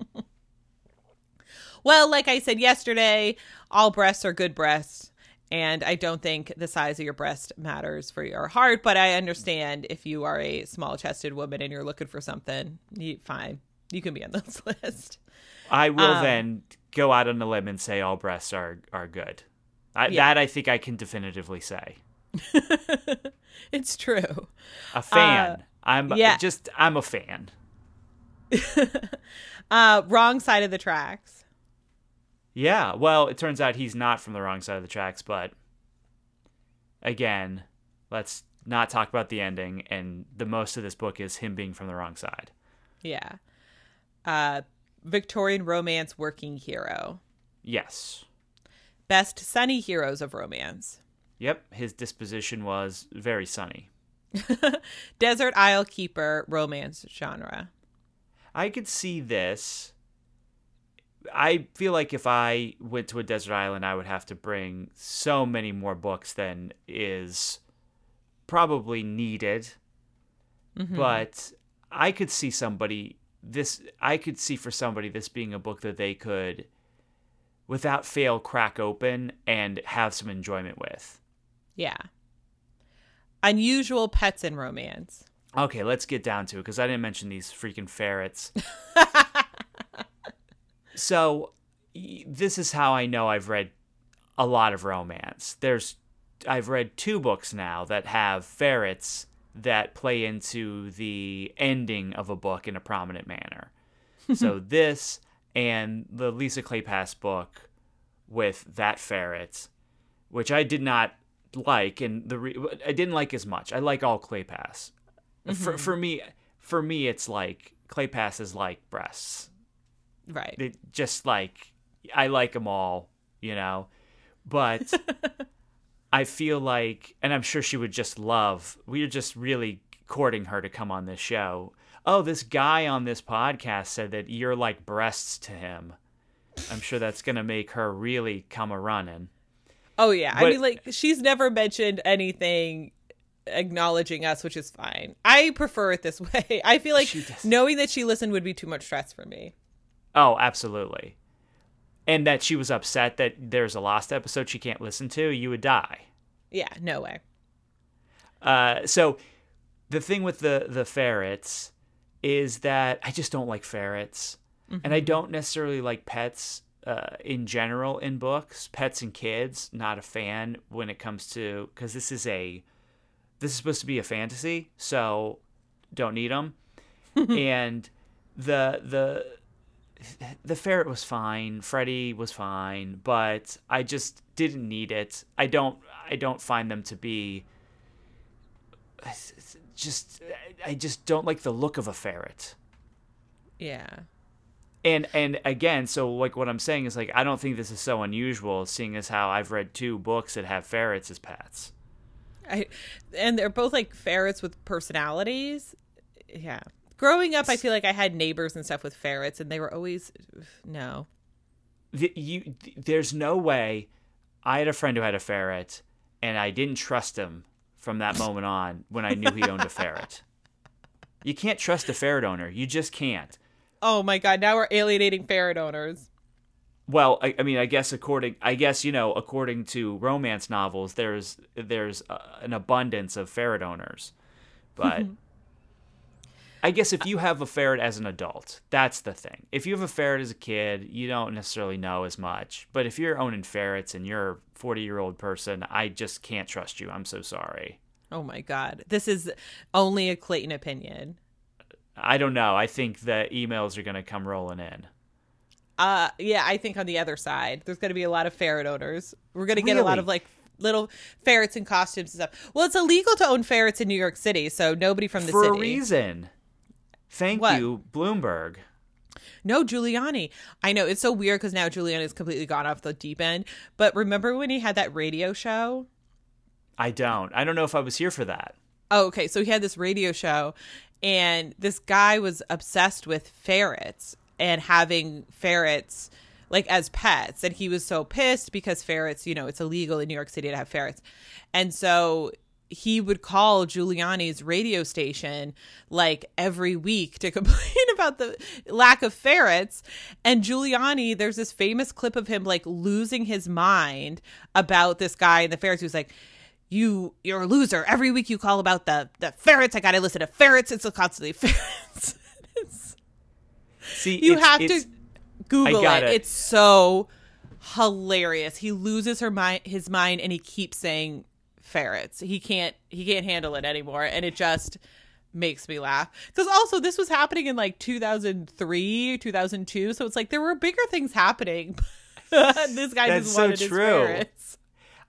well, like I said yesterday, all breasts are good breasts. And I don't think the size of your breast matters for your heart, but I understand if you are a small chested woman and you're looking for something, you, fine. You can be on this list. I will um, then go out on a limb and say all breasts are, are good. I, yeah. That I think I can definitively say. it's true. A fan. Uh, I'm yeah. just I'm a fan. uh, wrong side of the tracks. Yeah, well, it turns out he's not from the wrong side of the tracks, but again, let's not talk about the ending and the most of this book is him being from the wrong side. Yeah. Uh Victorian romance working hero. Yes. Best sunny heroes of romance. Yep, his disposition was very sunny. Desert Isle Keeper romance genre. I could see this. I feel like if I went to a desert island, I would have to bring so many more books than is probably needed. Mm-hmm. But I could see somebody this I could see for somebody this being a book that they could without fail crack open and have some enjoyment with. Yeah. Unusual pets in romance. Okay, let's get down to it because I didn't mention these freaking ferrets. so, this is how I know I've read a lot of romance. There's I've read two books now that have ferrets that play into the ending of a book in a prominent manner. so this and the Lisa Kleypas book with that ferret, which I did not like, and the re- I didn't like as much. I like all Kleypas. Mm-hmm. For for me, for me, it's like Kleypas is like breasts, right? It just like I like them all, you know, but. I feel like, and I'm sure she would just love. We are just really courting her to come on this show. Oh, this guy on this podcast said that you're like breasts to him. I'm sure that's gonna make her really come a running. Oh yeah, but, I mean, like she's never mentioned anything acknowledging us, which is fine. I prefer it this way. I feel like knowing that she listened would be too much stress for me. Oh, absolutely. And that she was upset that there's a lost episode she can't listen to, you would die. Yeah, no way. Uh, so the thing with the the ferrets is that I just don't like ferrets, mm-hmm. and I mm-hmm. don't necessarily like pets uh, in general in books. Pets and kids, not a fan when it comes to because this is a this is supposed to be a fantasy, so don't need them. and the the the ferret was fine, Freddy was fine, but I just didn't need it. I don't I don't find them to be just I just don't like the look of a ferret. Yeah and and again so like what i'm saying is like i don't think this is so unusual seeing as how i've read two books that have ferrets as pets I, and they're both like ferrets with personalities yeah growing up i feel like i had neighbors and stuff with ferrets and they were always no the, you there's no way i had a friend who had a ferret and i didn't trust him from that moment on when i knew he owned a ferret you can't trust a ferret owner you just can't Oh my god! Now we're alienating ferret owners. Well, I, I, mean, I guess according, I guess you know, according to romance novels, there's there's uh, an abundance of ferret owners, but I guess if you have a ferret as an adult, that's the thing. If you have a ferret as a kid, you don't necessarily know as much. But if you're owning ferrets and you're a 40 year old person, I just can't trust you. I'm so sorry. Oh my god, this is only a Clayton opinion. I don't know. I think the emails are going to come rolling in. Uh, yeah, I think on the other side, there's going to be a lot of ferret owners. We're going to get really? a lot of like little ferrets in costumes and stuff. Well, it's illegal to own ferrets in New York City, so nobody from the For city. For a reason. Thank what? you, Bloomberg. No, Giuliani. I know it's so weird because now Giuliani's completely gone off the deep end. But remember when he had that radio show? I don't. I don't know if I was here for that. Oh, okay. So he had this radio show, and this guy was obsessed with ferrets and having ferrets like as pets and he was so pissed because ferrets you know it's illegal in new york city to have ferrets and so he would call Giuliani's radio station like every week to complain about the lack of ferrets. And Giuliani, there's this famous clip of him like losing his mind about this guy and the ferrets. He was like, you you're a loser. Every week you call about the the ferrets. I gotta listen to ferrets. It's constantly ferrets. It's- See, you it's- have it's- to Google it. it. It's so hilarious. He loses her mind his mind and he keeps saying ferrets. He can't he can't handle it anymore and it just makes me laugh. Cuz also this was happening in like 2003, 2002, so it's like there were bigger things happening. this guy That's just so wanted his true. ferrets.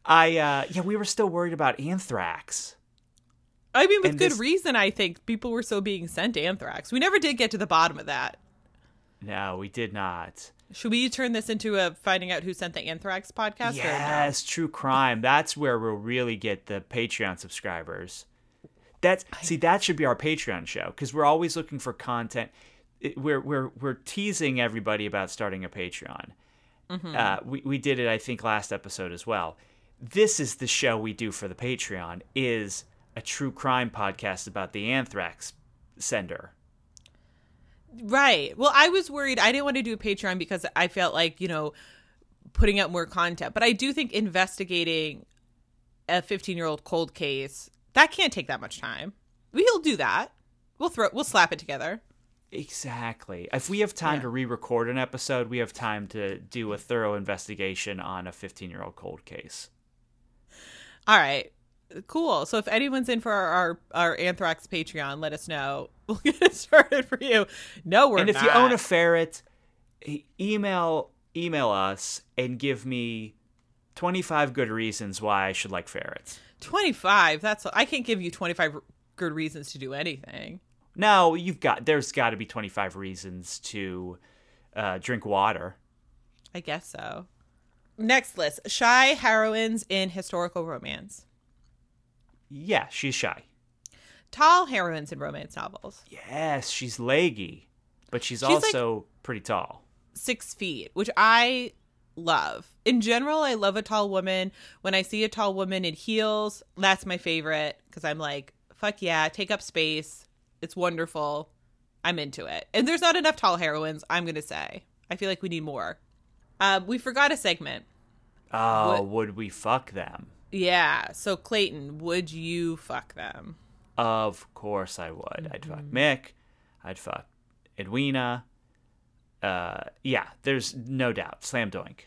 I uh yeah, we were still worried about anthrax. I mean with And good this- reason I think people were so being sent anthrax. We never did get to the bottom of that. No, we did not. Should we turn this into a finding out who sent the anthrax podcast or no? Yes, true crime. That's where we'll really get the Patreon subscribers. That's see, that should be our Patreon show because we're always looking for content. It- We're we're we're teasing everybody about starting a Patreon. Uh, we we did it, I think, last episode as well. This is the show we do for the Patreon. Is a true crime podcast about the anthrax sender. Right. Well, I was worried. I didn't want to do a Patreon because I felt like, you know, putting up more content. But I do think investigating a 15 year old cold case, that can't take that much time. We'll do that. We'll throw, we'll slap it together. Exactly. If we have time Yeah. to re-record an episode, we have time to do a thorough investigation on a 15-year-old cold case. All right. Cool. So if anyone's in for our, our, our Anthrax Patreon, let us know. We'll get it started for you. No, we're and if not. you own a ferret, email email us and give me 25 good reasons why I should like ferrets. 25, that's, I can't give you 25 good reasons to do anything. No, you've got there's got to be 25 reasons to uh, drink water. I guess so. Next list shy heroines in historical romance, Yeah, she's shy. tall heroines in romance novels, Yes, she's leggy, but she's, She's like- also pretty tall. six feet, which I love. In general, I love a tall woman. When I see a tall woman in heels, that's my favorite because I'm like, fuck yeah, take up space. It's wonderful. I'm into it. And there's not enough tall heroines, I'm going to say. I feel like we need more. Um, we forgot a segment. Oh, would we fuck them? Yeah. So, Clayton, would you fuck them? Of course I would. I'd fuck Mm-hmm. Mick. I'd fuck Edwina. Uh, yeah, there's no doubt. Slam doink.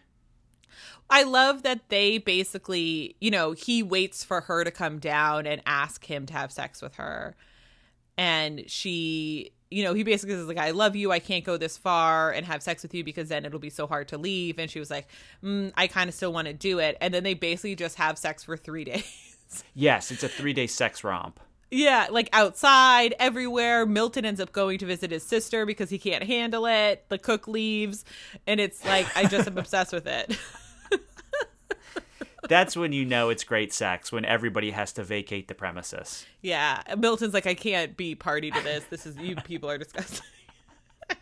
I love that they basically, you know, he waits for her to come down and ask him to have sex with her. And she, you know, he basically says, like, I love you. I can't go this far and have sex with you because then it'll be so hard to leave. And she was like, mm, I kind of still want to do it. And then they basically just have sex for three days. Yes, it's a three day sex romp. yeah, like outside, everywhere. Milton ends up going to visit his sister because he can't handle it. The cook leaves. And it's like, I just am obsessed with it. That's when you know it's great sex, when everybody has to vacate the premises. Yeah, Milton's like, I can't be party to this. This is you people are disgusting.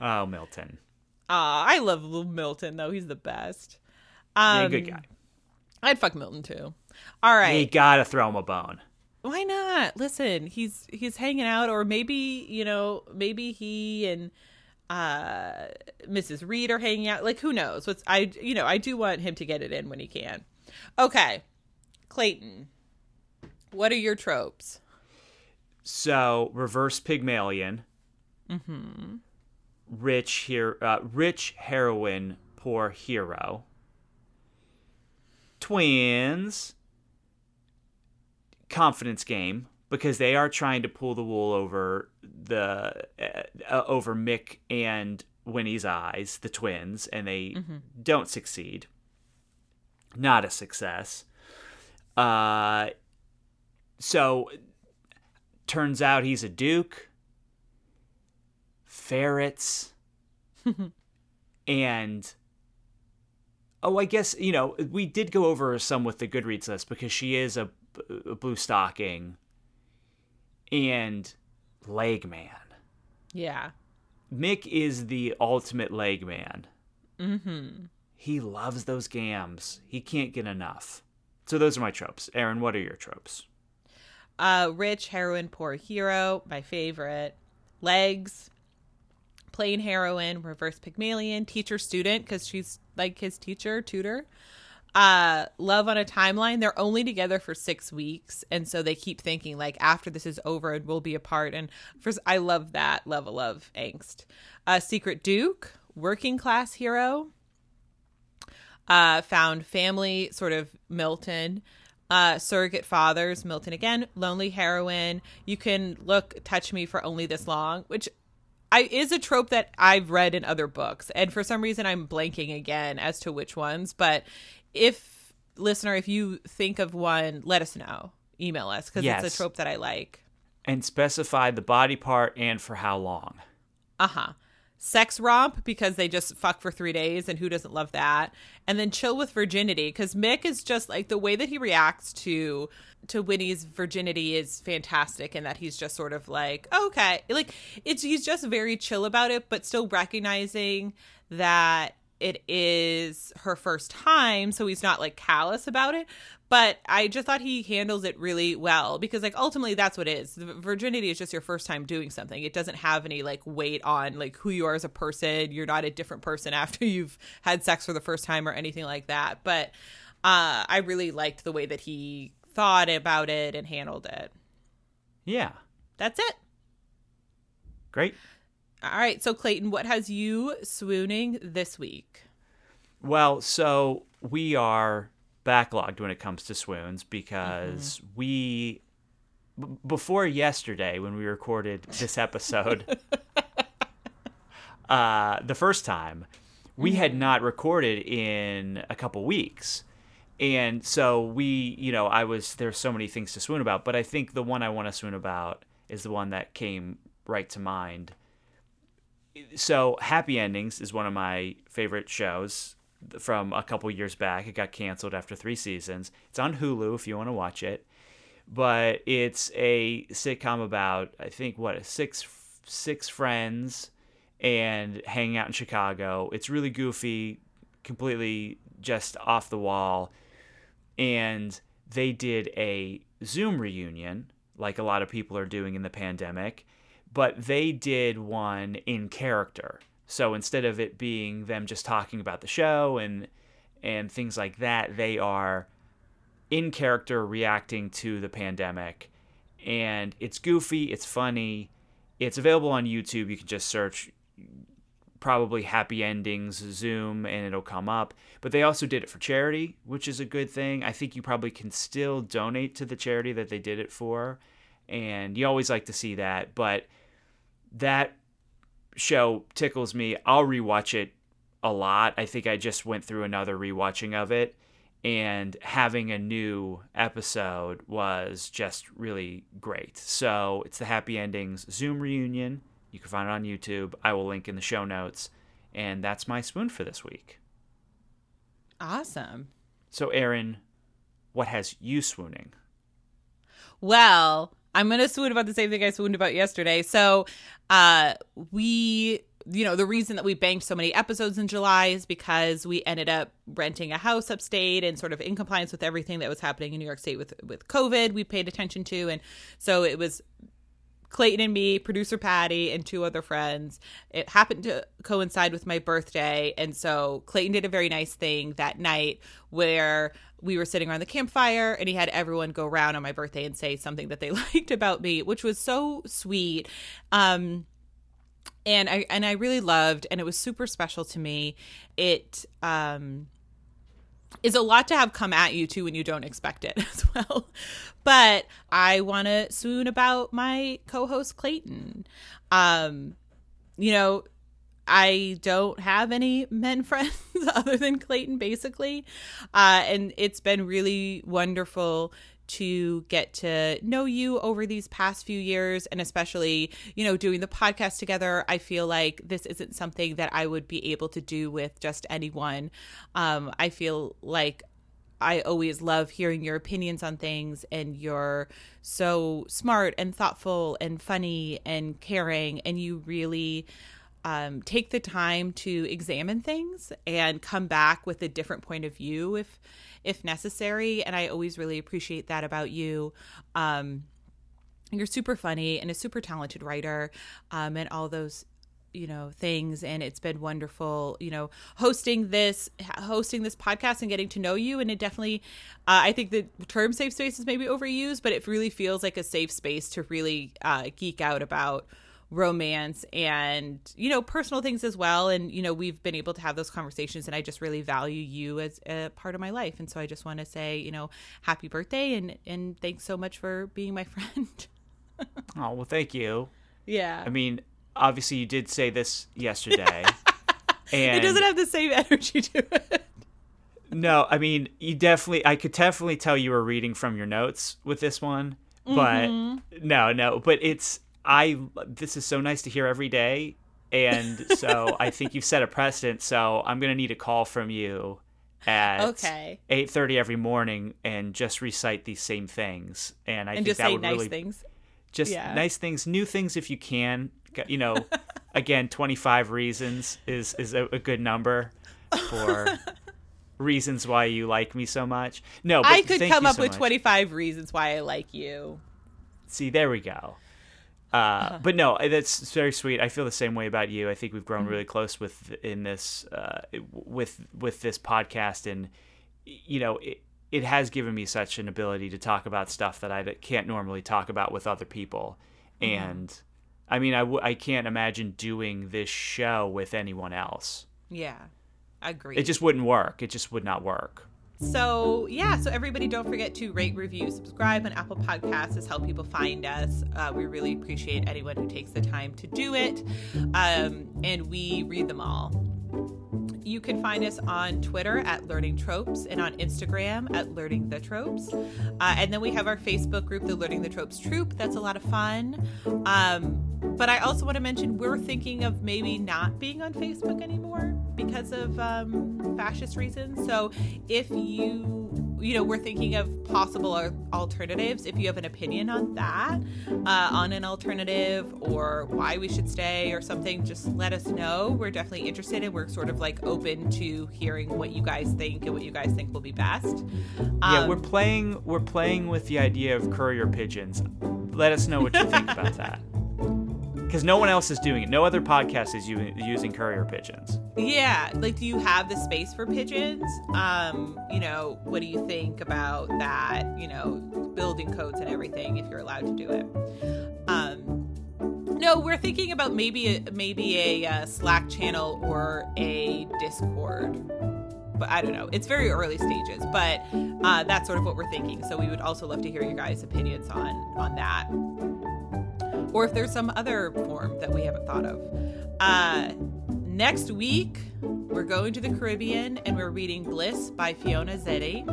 Oh, Milton. Aw, I love little Milton though. He's the best. Yeah, Um, good guy. I'd fuck Milton too. All right, You gotta throw him a bone. why not? Listen, he's he's hanging out, or maybe you know, maybe he and uh Mrs. Reed are hanging out. Like who knows? What's I you know I do want him to get it in when he can. Okay, Clayton, what are your tropes? So, reverse Pygmalion. Mm-hmm. Rich here, uh, rich heroine, poor hero. Twins. Confidence game because they are trying to pull the wool over the uh, uh, over Mick and Winnie's eyes, the twins, and they don't succeed. Not a success. Uh, so turns out he's a duke ferrets and oh i guess you know we did go over some with the goodreads list because she is a, a blue stocking and leg man Yeah, Mick is the ultimate leg man. Mm-hmm. He loves those gams. He can't get enough. So those are my tropes. Aaron, what are your tropes? Uh, rich heroine, poor hero, my favorite. Legs, plain heroine, reverse Pygmalion, teacher student because she's like his teacher, tutor. Uh, love on a timeline. They're only together for six weeks, and so they keep thinking like after this is over, and we'll be apart. And first, I love that level of angst. Uh, secret Duke, working class hero. Uh, found family, sort of Milton uh, surrogate fathers, Milton again, lonely heroine. You can look, touch me for only this long, which I is a trope that I've read in other books, and for some reason I'm blanking again as to which ones. But if listener, if you think of one, let us know. Email us because Yes. it's a trope that I like. And specify the body part and for how long. Uh huh. Sex romp because they just fuck for three days, and who doesn't love that? And then chill with virginity because Mick is just like the way that he reacts to to Winnie's virginity is fantastic, and that he's just sort of like okay, like it's he's just very chill about it, but still recognizing that it is her first time, so he's not like callous about it. But I just thought he handles it really well because, like, ultimately, that's what it is. The virginity is just your first time doing something. It doesn't have any like weight on like who you are as a person. You're not a different person after you've had sex for the first time or anything like that. But uh, I really liked the way that he thought about it and handled it. Yeah. That's it. Great. All right. So, Clayton, what has you swooning this week? Well, so we are backlogged when it comes to swoons because we b- before yesterday when we recorded this episode uh the first time we had not recorded in a couple weeks and so we you know i was there's so many things to swoon about but i think the one i want to swoon about is the one that came right to mind so happy endings is one of my favorite shows from a couple years back. It got canceled after three seasons. It's on hulu if you want to watch it. But it's a sitcom about i think what six six friends and hanging out in chicago. It's really goofy completely just off the wall. And they did a zoom reunion like a lot of people are doing in the pandemic but they did one in character. So instead of it being them just talking about the show and and things like that, they are in character reacting to the pandemic. And it's goofy, it's funny. It's available on YouTube. You can just search probably happy endings zoom and it'll come up but they also did it for charity which is a good thing i think you probably can still donate to the charity that they did it for and you always like to see that but that show tickles me. I'll rewatch it a lot. I think I just went through another rewatching of it, and having a new episode was just really great. So it's the Happy Endings Zoom reunion. You can find it on YouTube. I will link in the show notes. And that's my spoon for this week. Awesome. So, Aaron, what has you swooning? Well, I'm gonna swoon about the same thing I swooned about yesterday. So, uh, we, you know, the reason that we banked so many episodes in July is because we ended up renting a house upstate and sort of in compliance with everything that was happening in New York State with with COVID. We paid attention to, and so it was Clayton and me, producer Patty, and two other friends. It happened to coincide with my birthday. And so Clayton did a very nice thing that night where we were sitting around the campfire and he had everyone go around on my birthday and say something that they liked about me, which was so sweet. Um, and I and I really loved and it was super special to me. It um is a lot to have come at you too when you don't expect it as well. But I want to swoon about my co-host Clayton. Um, you know, I don't have any men friends other than Clayton, basically, uh, and it's been really wonderful to get to know you over these past few years and especially you know doing the podcast together. I feel like this isn't something that i would be able to do with just anyone. Um i feel like I always love hearing your opinions on things, and you're so smart and thoughtful and funny and caring, and you really um, take the time to examine things and come back with a different point of view if if necessary. And I always really appreciate that about you. Um, you're super funny and a super talented writer, um, and all those you know things and it's been wonderful you know hosting this hosting this podcast and getting to know you. And it definitely uh, i think the term safe space is maybe overused but it really feels like a safe space to really uh, geek out about romance and you know personal things as well. And you know we've been able to have those conversations and i just really value you as a part of my life. And so i just want to say you know happy birthday and and thanks so much for being my friend. Oh well thank you. Yeah. I mean obviously you did say this yesterday and it doesn't have the same energy to it no i mean you definitely i could definitely tell you were reading from your notes with this one but mm-hmm. no no but it's I this is so nice to hear every day, and so I think you've set a precedent. So I'm gonna need a call from you at okay. eight thirty every morning and just recite these same things. And I and think that would nice really things. just yeah. nice things, new things if you can. You know, again, twenty five reasons is is a, a good number for. reasons why you like me so much. No, I could come up so with much. 25 reasons why I like you. See, there we go. Uh, uh-huh. But no, that's very sweet. I feel the same way about you. I think we've grown mm-hmm. really close with in this uh, with with this podcast, and you know, it, it has given me such an ability to talk about stuff that I can't normally talk about with other people. Mm-hmm. And I mean, I w- I can't imagine doing this show with anyone else. Yeah, I agree. It just wouldn't work. It just would not work. So, yeah, so everybody don't forget to rate, review, subscribe on Apple Podcasts. This help people find us. Uh, we really appreciate anyone who takes the time to do it. Um, and we read them all. You can find us on Twitter at Learning Tropes and on Instagram at Learning the Tropes. Uh, and then we have our Facebook group, the Learning the Tropes Troop. That's a lot of fun. Um, but I also want to mention we're thinking of maybe not being on Facebook anymore because of um, fascist reasons. So if you you know we're thinking of possible alternatives if you have an opinion on that uh, on an alternative or why we should stay or something just let us know. We're definitely interested and we're sort of like open to hearing what you guys think and what you guys think will be best. Um, yeah we're um, playing we're playing with the idea of courier pigeons. Let us know what you think about that because no one else is doing it. No other podcast is using courier pigeons. Yeah, like do you have the space for pigeons? Um, you know, what do you think about that? You know, building codes and everything if you're allowed to do it. Um, no, we're thinking about maybe maybe a uh, Slack channel or a Discord. But I don't know. It's very early stages, but uh, that's sort of what we're thinking. So we would also love to hear your guys' opinions on on that or if there's some other form that we haven't thought of. Uh, next week, we're going to the Caribbean and we're reading Bliss by Fiona Zedde.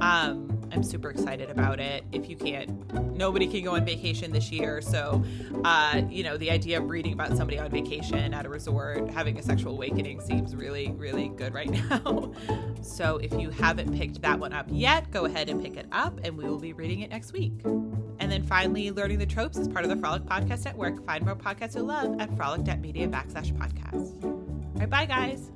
Um, I'm super excited about it. If you can't, nobody can go on vacation this year. So, uh, you know, the idea of reading about somebody on vacation at a resort having a sexual awakening seems really, really good right now. so, if you haven't picked that one up yet, go ahead and pick it up and we will be reading it next week. And then finally, Learning the Tropes is part of the Frolic Podcast Network. Find more podcasts you love at frolic.media backslash podcast. All right, bye, guys.